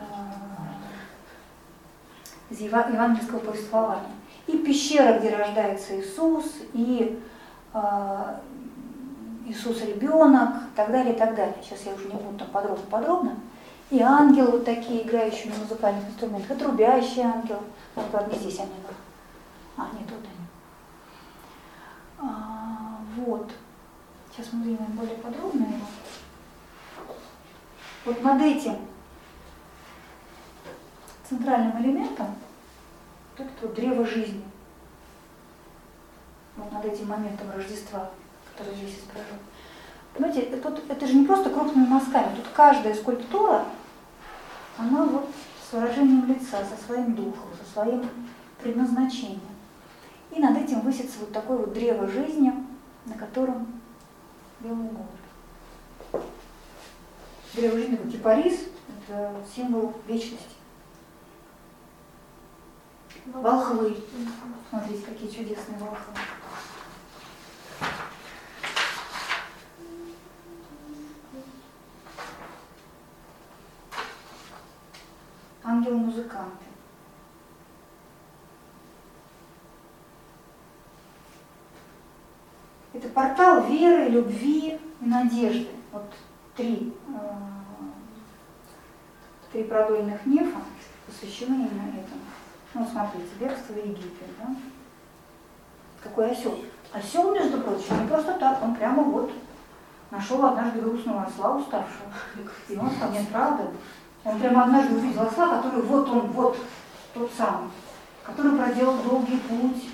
из евангельского повествования. И пещера, где рождается Иисус, и Иисус ребенок, и так далее, и так далее. Сейчас я уже не буду там подробно-подробно. И ангелы вот такие, играющие на музыкальных инструментах, и трубящий ангел. Вот, не здесь они. А, нет, вот они. А, вот. Сейчас мы взглянем более подробно его. Вот над этим центральным элементом, вот это вот древо жизни, вот над этим моментом Рождества, который здесь изображен. Понимаете, это, это же не просто крупными мазками, тут каждая скульптура, она вот с выражением лица, со своим духом, со своим предназначением. И над этим высится вот такое вот древо жизни, на котором белый голубь. Древо жизни, как кипарис, это символ вечности. Волхвы. Смотрите, какие чудесные волхвы. Ангелы-музыканты. Это портал веры, любви и надежды. Вот три, э, три продольных нефа посвящены именно этому. Ну, смотрите, бегство Египет, да? Какой осел. Осел, между прочим, не просто так, он прямо вот нашел однажды грустного осла уставшего. И он сказал, нет, правда, он прямо однажды увидел осла, который вот он, вот тот самый, который проделал долгий путь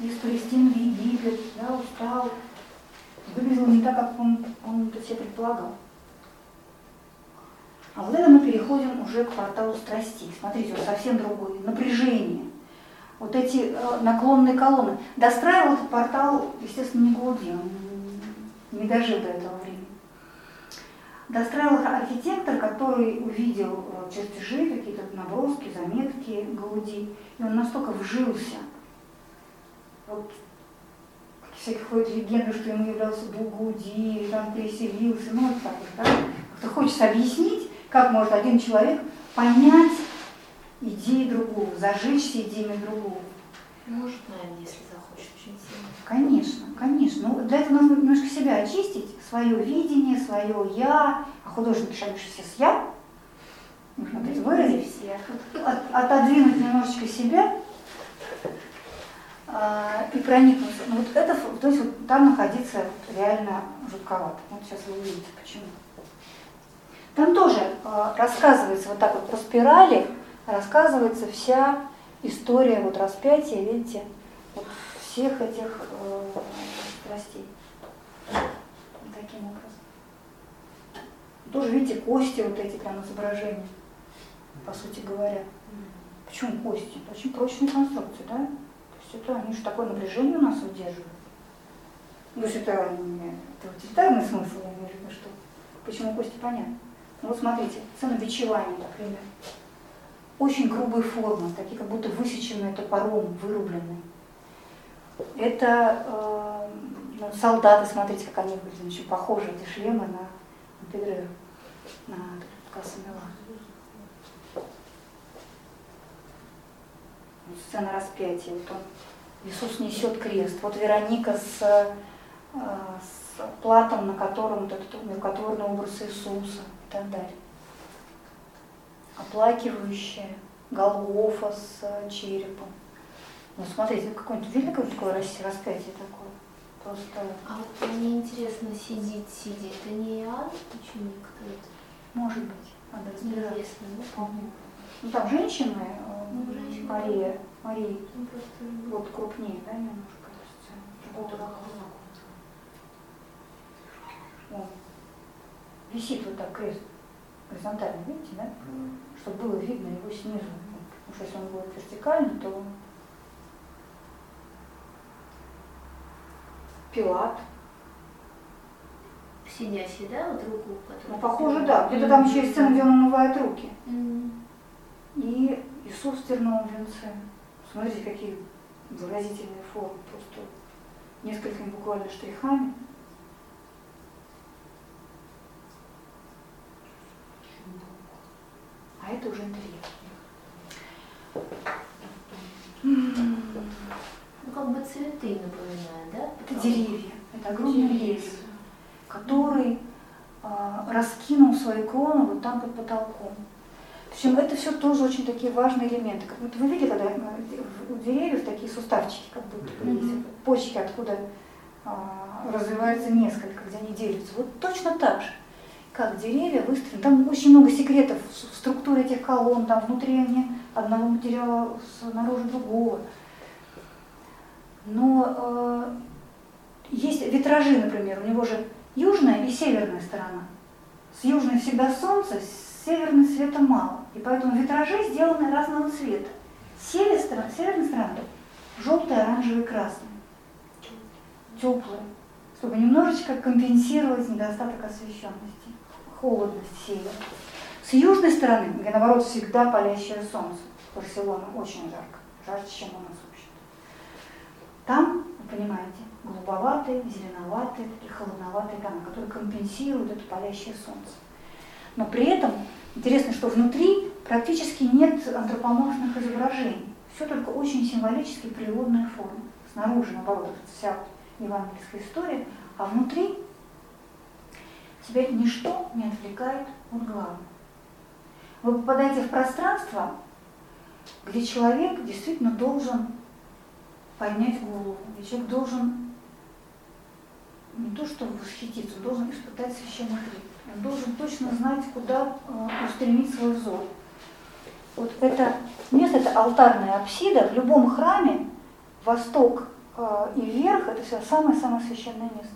из Палестины в Египет, да, устал, выглядел не так, как он, он это все предполагал. А вот это мы переходим уже к порталу страстей. Смотрите, вот совсем другое. Напряжение. Вот эти э, наклонные колонны. Достраивал этот портал, естественно, не Гауди, он не дожил до этого времени. Достраивал архитектор, который увидел э, чертежи, какие-то наброски, заметки Гауди, и он настолько вжился вот всяких ходят легенды, что ему являлся Бог Гауди, или там переселился, ну вот так вот, да? Как-то хочется объяснить, как может один человек понять идеи другого, зажечься идеями другого. Может, наверное, если захочет очень сильно. Конечно, конечно. Ну, для этого нужно немножко себя очистить, свое видение, свое я, а художники все с я, нужно выразить, все. От, отодвинуть немножечко себя и проникнуться. Ну, вот это, то есть вот там находиться реально жутковато. Вот сейчас вы увидите, почему. Там тоже э, рассказывается вот так вот по спирали, рассказывается вся история вот распятия, видите, вот всех этих э, страстей. Таким образом. Тоже, видите, кости вот эти прям изображения, по сути говоря. Почему кости? Это очень прочные конструкции, да? Это они же такое напряжение у нас удерживают. Ну, то есть это, это утилитарный смысл, я имею в виду, что почему кости понятно. Ну, вот смотрите, ценобичевание, например. Очень грубые формы, такие как будто высеченные топором, вырубленные. Это э, ну, солдаты, смотрите, как они выглядят, очень похожи, эти шлемы на, на Педреро, на Касамела. Сцена распятия, вот он, Иисус несет крест. Вот Вероника с, э, с платом, на котором вот этот умиротворный образ Иисуса так далее. Оплакивающая, Голгофа с черепом. Ну, смотрите, какое-нибудь такое рас- распятие такое. Просто, А вот мне интересно, сидит, сидит. Это не Иоанн, ученик, кто это? может быть, надо разбираться. Неизвестно, да? Помню. Ну, там женщины, э, Ну, женщины. Мария, Мария, Ну, просто... вот крупнее, да, немножко. кажется, другого ракурса. Вон. Висит вот так крест горизонтально, видите, да? Чтобы было видно его снизу. Потому что если он будет вертикально, то Пилат. Сидящий, да, вот руку, которую... Ну, похоже, да. Где-то там еще есть сцена, где он умывает руки. М. И Иисус в терновом венце. Смотрите, какие выразительные формы. Просто несколькими буквально штрихами. А это уже интерьер. Ну, как бы цветы напоминают, да? Это деревья. Это огромный лес, который а, раскинул свои кроны вот там под потолком. Причем это все тоже очень такие важные элементы. Как будто вы видели, когда у деревьев такие суставчики, как будто бы Мгм. есть, почки, откуда а, развивается несколько, где они делятся. Вот точно так же, как деревья выстроены. Там очень много секретов в в структуре этих колонн, там внутри они одного материала снаружи другого. Но э, есть витражи, например, у него же южная и северная сторона. С южной всегда солнце, с северной света мало. И поэтому витражи сделаны разного цвета. Север, сторона- северная сторона желтый, оранжевый, красный. Теплые. Чтобы немножечко компенсировать недостаток освещенности, холодность севера. С южной стороны, где наоборот всегда палящее солнце, Барселона очень жарко, жарче, чем у нас вообще. Там, вы понимаете, голубоватые, зеленоватые, такие холодноватые тона, которые компенсируют это палящее солнце. Но при этом интересно, что внутри практически нет антропоморфных изображений. Все только очень символические природные формы. Снаружи, наоборот, вся евангельская история, а внутри тебя ничто не отвлекает от главного. Вы попадаете в пространство, где человек действительно должен поднять голову, где человек должен не то что восхититься, он должен испытать священный трепет. Должен точно знать, куда э, устремить свой взор. Вот это место, это алтарная апсида. В любом храме восток э, и вверх – это всё самое-самое священное место.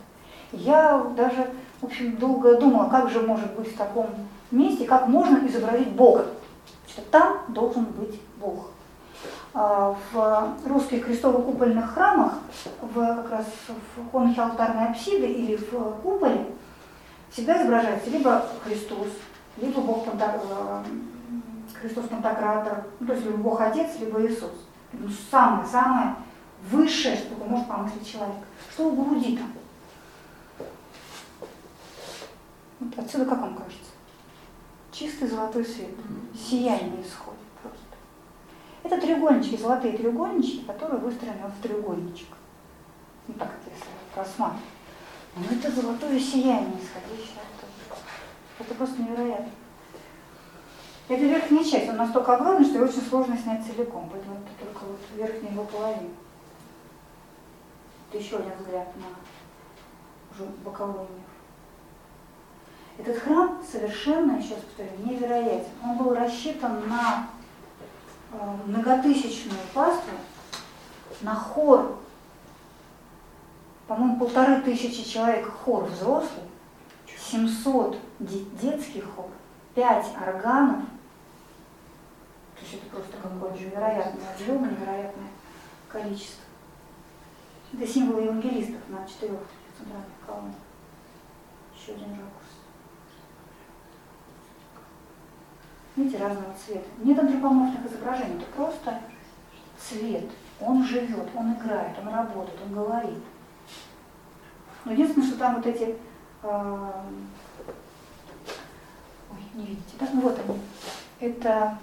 Я даже, в общем, долго думала, как же может быть в таком месте, как можно изобразить Бога. Что там должен быть Бог. А, В русских крестово-купольных храмах, в, как раз в конхе алтарной апсиды или в куполе, всегда изображается либо Христос, либо Бог Панта- э, Христос Пантократор, ну, то есть либо Бог Отец, либо Иисус. Ну, самое-самое высшее, что только может помыслить человек. Что у груди там? Вот отсюда как вам кажется? Чистый золотой свет, сияние исходит просто. Это треугольнички, золотые треугольнички, которые выстроены в треугольничек. Ну так, если рассматривать. Но это золотое сияние, исходящее оттуда. Это просто невероятно. Это верхняя часть, он настолько огромный, что его очень сложно снять целиком, поэтому это только вот верхняя его половина. Это еще один взгляд на уже боковой мир. Этот храм совершенно, еще раз повторю, невероятен. Он был рассчитан на э, многотысячную паству, на хор, по-моему, полторы тысячи человек хор взрослый, 700 де- детский хор, 5 органов. То есть это просто какое-то невероятный объем, невероятное количество. Это символы евангелистов на четырех центральных колоннах. Еще один ракурс. Видите, разного цвета. Нет антропоморфных изображений, это просто цвет. Он живет, он играет, он работает, он говорит. Но единственное, что там вот эти... э, Ой, не видите, да? Ну вот они. Это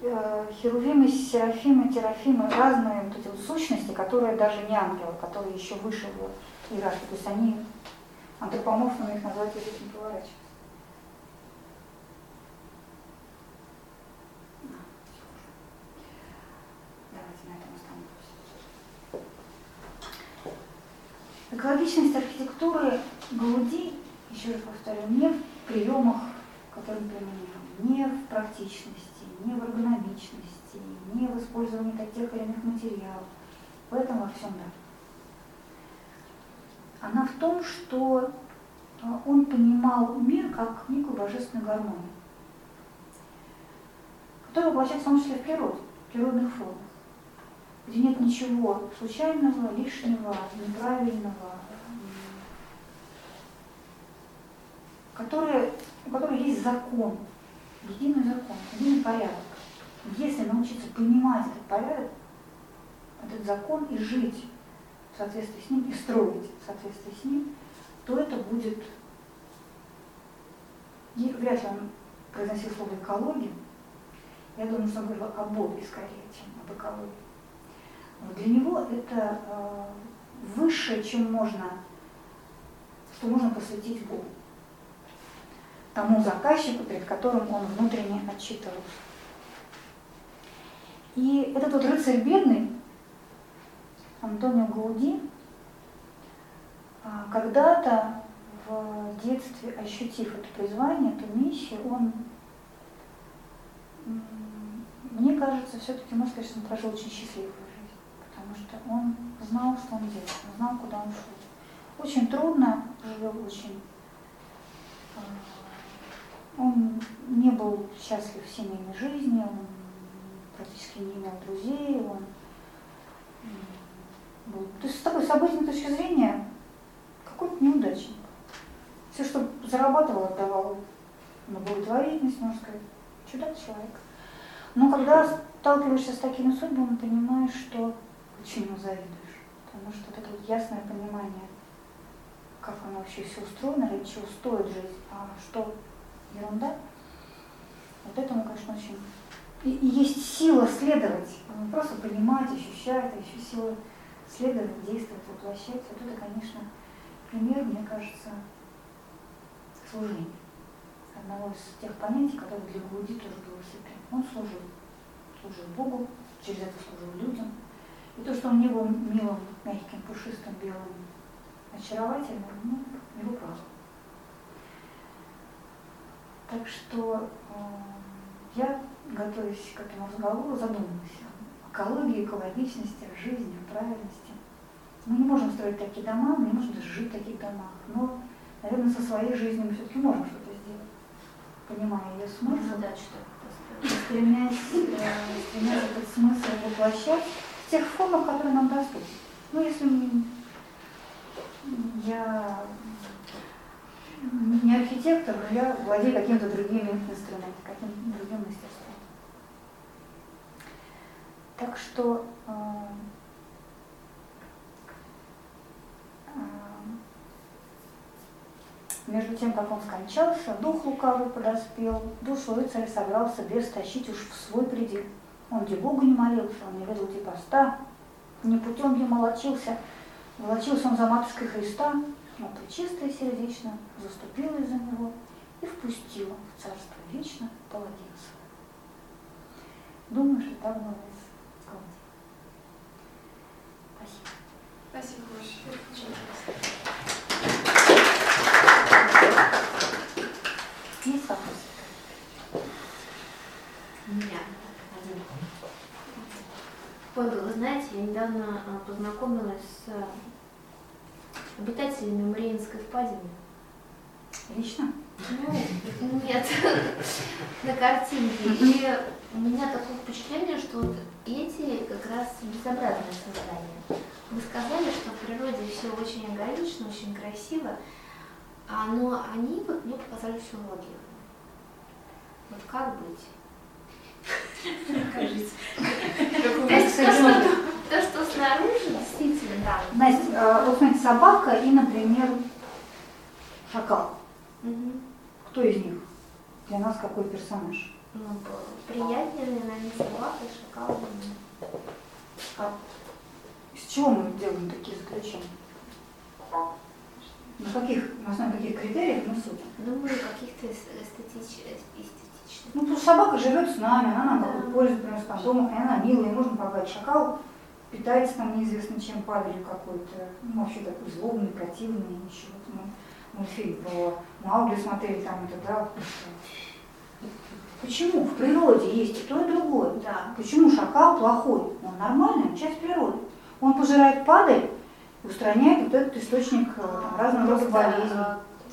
э, херувимы, серафимы, терафимы, разные вот эти вот сущности, которые даже не ангелы, которые еще выше в иерархии. То есть они антропоморфно их назвать язык не поворачивается. Ошибка Галуди, еще раз повторю, не в приемах, которые мы применяем, не в практичности, не в эргономичности, не в использовании тех или иных материалов. В этом во всем да. Она в том, что а, он понимал мир как некую божественную гармонию, которая воплощается в том числе в природе, в природных формах, где нет ничего случайного, лишнего, неправильного, который, у которой есть закон, единый закон, единый порядок. Если научиться понимать этот порядок, этот закон и жить в соответствии с ним, и строить в соответствии с ним, то это будет... И вряд ли он произносил слово экология. Я думаю, что он говорил о Боге скорее, чем об экологии. Для него это э, высшее, чем можно, что можно посвятить Богу тому заказчику, перед которым он внутренне отчитывался. И этот вот рыцарь бедный, Антонио Гауди, а, когда-то в детстве, ощутив это призвание, эту миссию, он, мне кажется, все-таки, можно сказать, что он прожил очень счастливую потому что он знал, что он делает, он знал, куда он шел. Очень трудно жил, очень а, он не был счастлив в семейной жизни, он практически не имел друзей, он был... То есть с такой с обычной точки зрения какой-то неудачник. Все, что зарабатывал, отдавал на благотворительность, можно сказать, чудак человек. Но когда сталкиваешься с такими судьбами, понимаешь, что очень ему завидуешь. Потому что вот это вот ясное понимание, как оно вообще все устроено, ради чего стоит жизнь, а что ерунда. Вот этому, конечно, очень... И, и есть сила следовать, не просто понимать, ощущать, а еще сила следовать, действовать, воплощать. Вот это, конечно, пример, мне кажется, служения. Одного из тех понятий, которые для Гуди тоже было святым. Он служил. Служил Богу, через это служил людям. И то, что он не был милым, мягким, пушистым, белым, очаровательным, ну, его право. Так что э, я, готовясь к этому разговору, задумалась о экологии, экологичности, о жизни, о правильности. Мы не можем строить такие дома, мы не можем даже жить в таких домах, но, наверное, со своей жизнью мы все-таки можем что-то сделать, понимая ее смысл. Задачу стремясь, э, стремясь этот смысл воплощать тех формах, которые нам доступны. Ну, если я не архитектор, но я владею каким-то другим инструментом, каким-то другим мастерством. Так что э, э, между тем, как он скончался, дух лукавый подоспел, душу рыцаря собрался без тащить уж в свой предел. Он где Богу не молился, он не ведал где поста, не путем не молочился, волочился он за матушкой Христа, но пречистая сердечно заступила из-за него и впустила в царство вечно половинца. Думаю, что так было с Клавдией. Спасибо. Спасибо большое. Есть вопросы? У меня один. Павел, вы знаете, я недавно а, познакомилась с обитателями Мариинской впадины. Лично? Ну, нет, (laughs) на картинке. И у меня такое впечатление, что вот эти как раз безобразные создания. Вы сказали, что в природе все очень органично, очень красиво, а, но они вот мне показали все логику. Вот как быть? Скажите. То, что снаружи, действительно, да. Настя, э, вот смотрите, собака и, например, шакал. Кто из них? Для нас какой персонаж? Ну, приятнее, наверное, собака и шакал. А из чего мы делаем такие заключения? На каких, на основе каких критериев мы судим? Думаю, каких-то эстетичных. Ну, потому что собака живет с нами, она нам какую-то пользу приносит, там, дома, и она милая, можно погладить шакал, питается там неизвестно чем, падалью какой-то, ну, вообще такой злобный, противный, еще вот мы мультфильм про Маугли смотрели, там это, да, Почему? В природе есть и то, и другое. Да. Почему шакал плохой? Он нормальный, часть природы. Он пожирает падаль и устраняет вот этот источник э, там, разного рода болезней.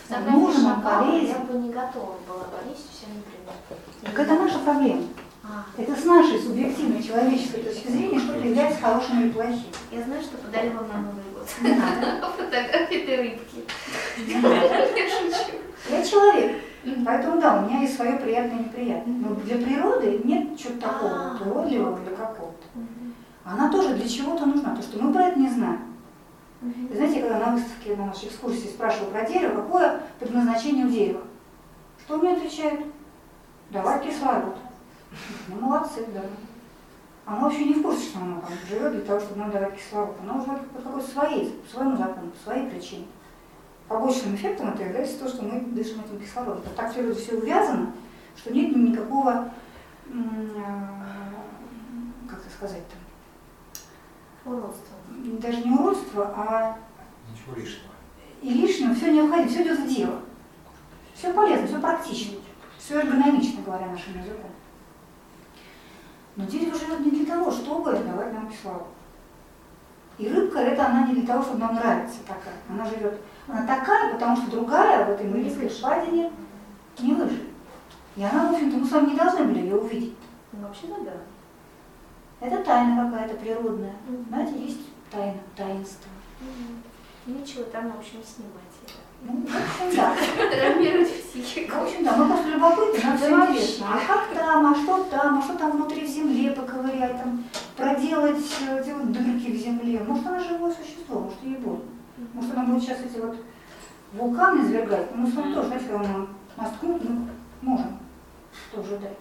Он он шакала полезен. Я бы не готова была болеть всем например. Так это наша проблема. Это с нашей субъективной человеческой точки зрения что-то является хорошим или плохим. я знаю, что подарила вам на Новый год. (laughs) Фотографии этой рыбки. Я шучу. Я человек. Поэтому да, у меня есть свое приятное и неприятное. Но для природы нет чего-то такого А, вот или какого-то. Она тоже для чего-то нужна, потому что мы про это не знаем. Вы знаете, когда на выставке на нашей экскурсии спрашиваю про дерево, какое предназначение у дерева? Что мне отвечают? Давать кислород. Ну, молодцы, да. Она вообще не в курсе, что она там живет для того, чтобы нам давать кислород. Она живет по какой-то своей, по своему закону, по своей причине. Побочным эффектом это является то, что мы дышим этим кислородом. Это так все, все увязано, что нет никакого, э, как это сказать-то, Уродство. даже не уродства, а Ничего лишнего. и лишнего все необходимо, все идет в дело. Все полезно, все практично, все эргономично, говоря нашим языком. Но дерево живет не для того, чтобы давать нам кислород. И рыбка это она не для того, чтобы нам нравится такая. Она живет, она такая, потому что другая в этой Мариинской впадине не выживет. И она, в общем-то, мы с вами не должны были ее увидеть. Ну, вообще-то да. Это тайна какая-то природная. Мгм. Знаете, есть тайна, таинство. Мгм. Ничего, там, в общем, снимать это. Ну, в общем, да. Травмировать В психику. общем, да, мы просто любопытны, нам все интересно. А как там, а что там, а что там внутри в земле поковырять, там, проделать, э, делать дырки в земле. Может, она живое существо, может, ей больно. Может, она будет сейчас эти вот вулканы извергать. Ну, мы с вами тоже, знаете, когда нам нас ткнут, мы можем тоже дать.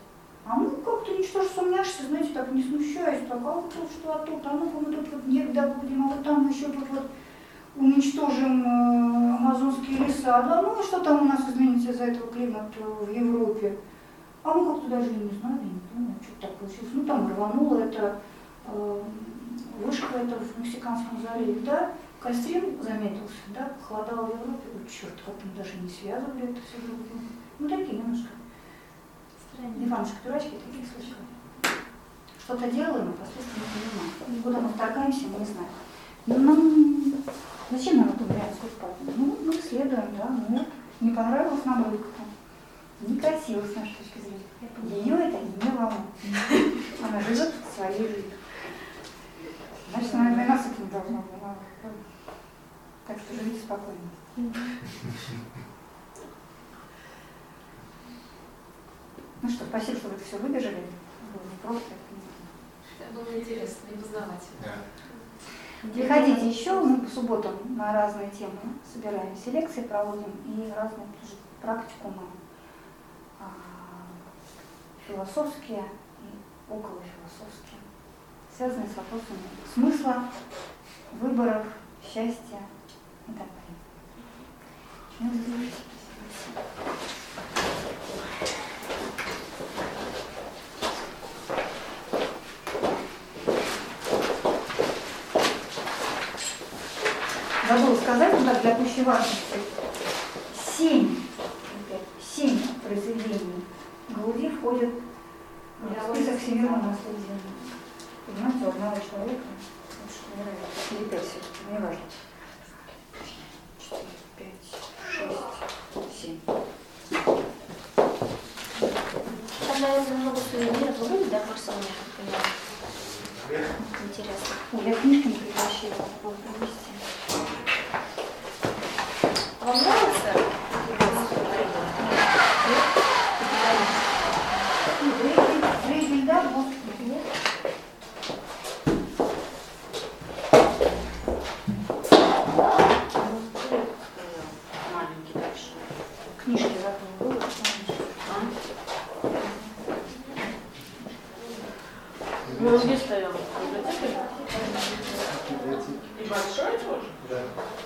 А мы как-то ничтоже сумняшься, знаете, так не смущаясь, так, а вот тут что, а тут, а ну-ка мы тут вот негда будем, а вот там еще тут вот уничтожим э, амазонские леса. Да ну и что там у нас изменится из-за этого климат э, в Европе? А мы как-то даже и не знали, не понимаю, что так получилось. Ну там рвануло это, э, вышка это в Мексиканском заливе, да? Кальстрим заметился, да, похолодало в Европе. Ой, черт, как мы даже не связывали это все друг с другом. Ну такие немножко. Иванушка, дурачки такие слышали. Что-то делаем, а последствия не понимаем. Куда мы вторгаемся, мы не знаем. Ну, нам... Зачем нам это Марианскую впадину? Ну, мы исследуем, да, ну, не понравилась нам рыбка. Некрасиво с нашей точки зрения. Ее это не волнует. Она живет своей жизнью. Значит, наверное, нас это не должно волновать. правда? Так что живите спокойно. Ну что, спасибо, что вы это все выдержали. Было непросто. Это было интересно и познавательно. Приходите еще, мы по субботам на разные темы собираемся, лекции проводим и разные практикумы а, философские и околофилософские, связанные с вопросами смысла, выборов, счастья и так далее. Ну, Забыла сказать, ну так, для пущей важности, семь, семь произведений Галуди входят в список всемирного наследия. Понимаете, у одного человека, нравится, или пять все-таки, мне важно. Четыре, пять, шесть, семь. Там, наверное, много сувениров. Вы были, да, меня, поняла? Интересно. Я книжки не притащила, надо было. Вам нравится? Ну, Дрейфель, да, вот. Нет? Маленький дальше. Книжки забыла. Ну, где стоял? В библиотеке? И большой тоже? Да.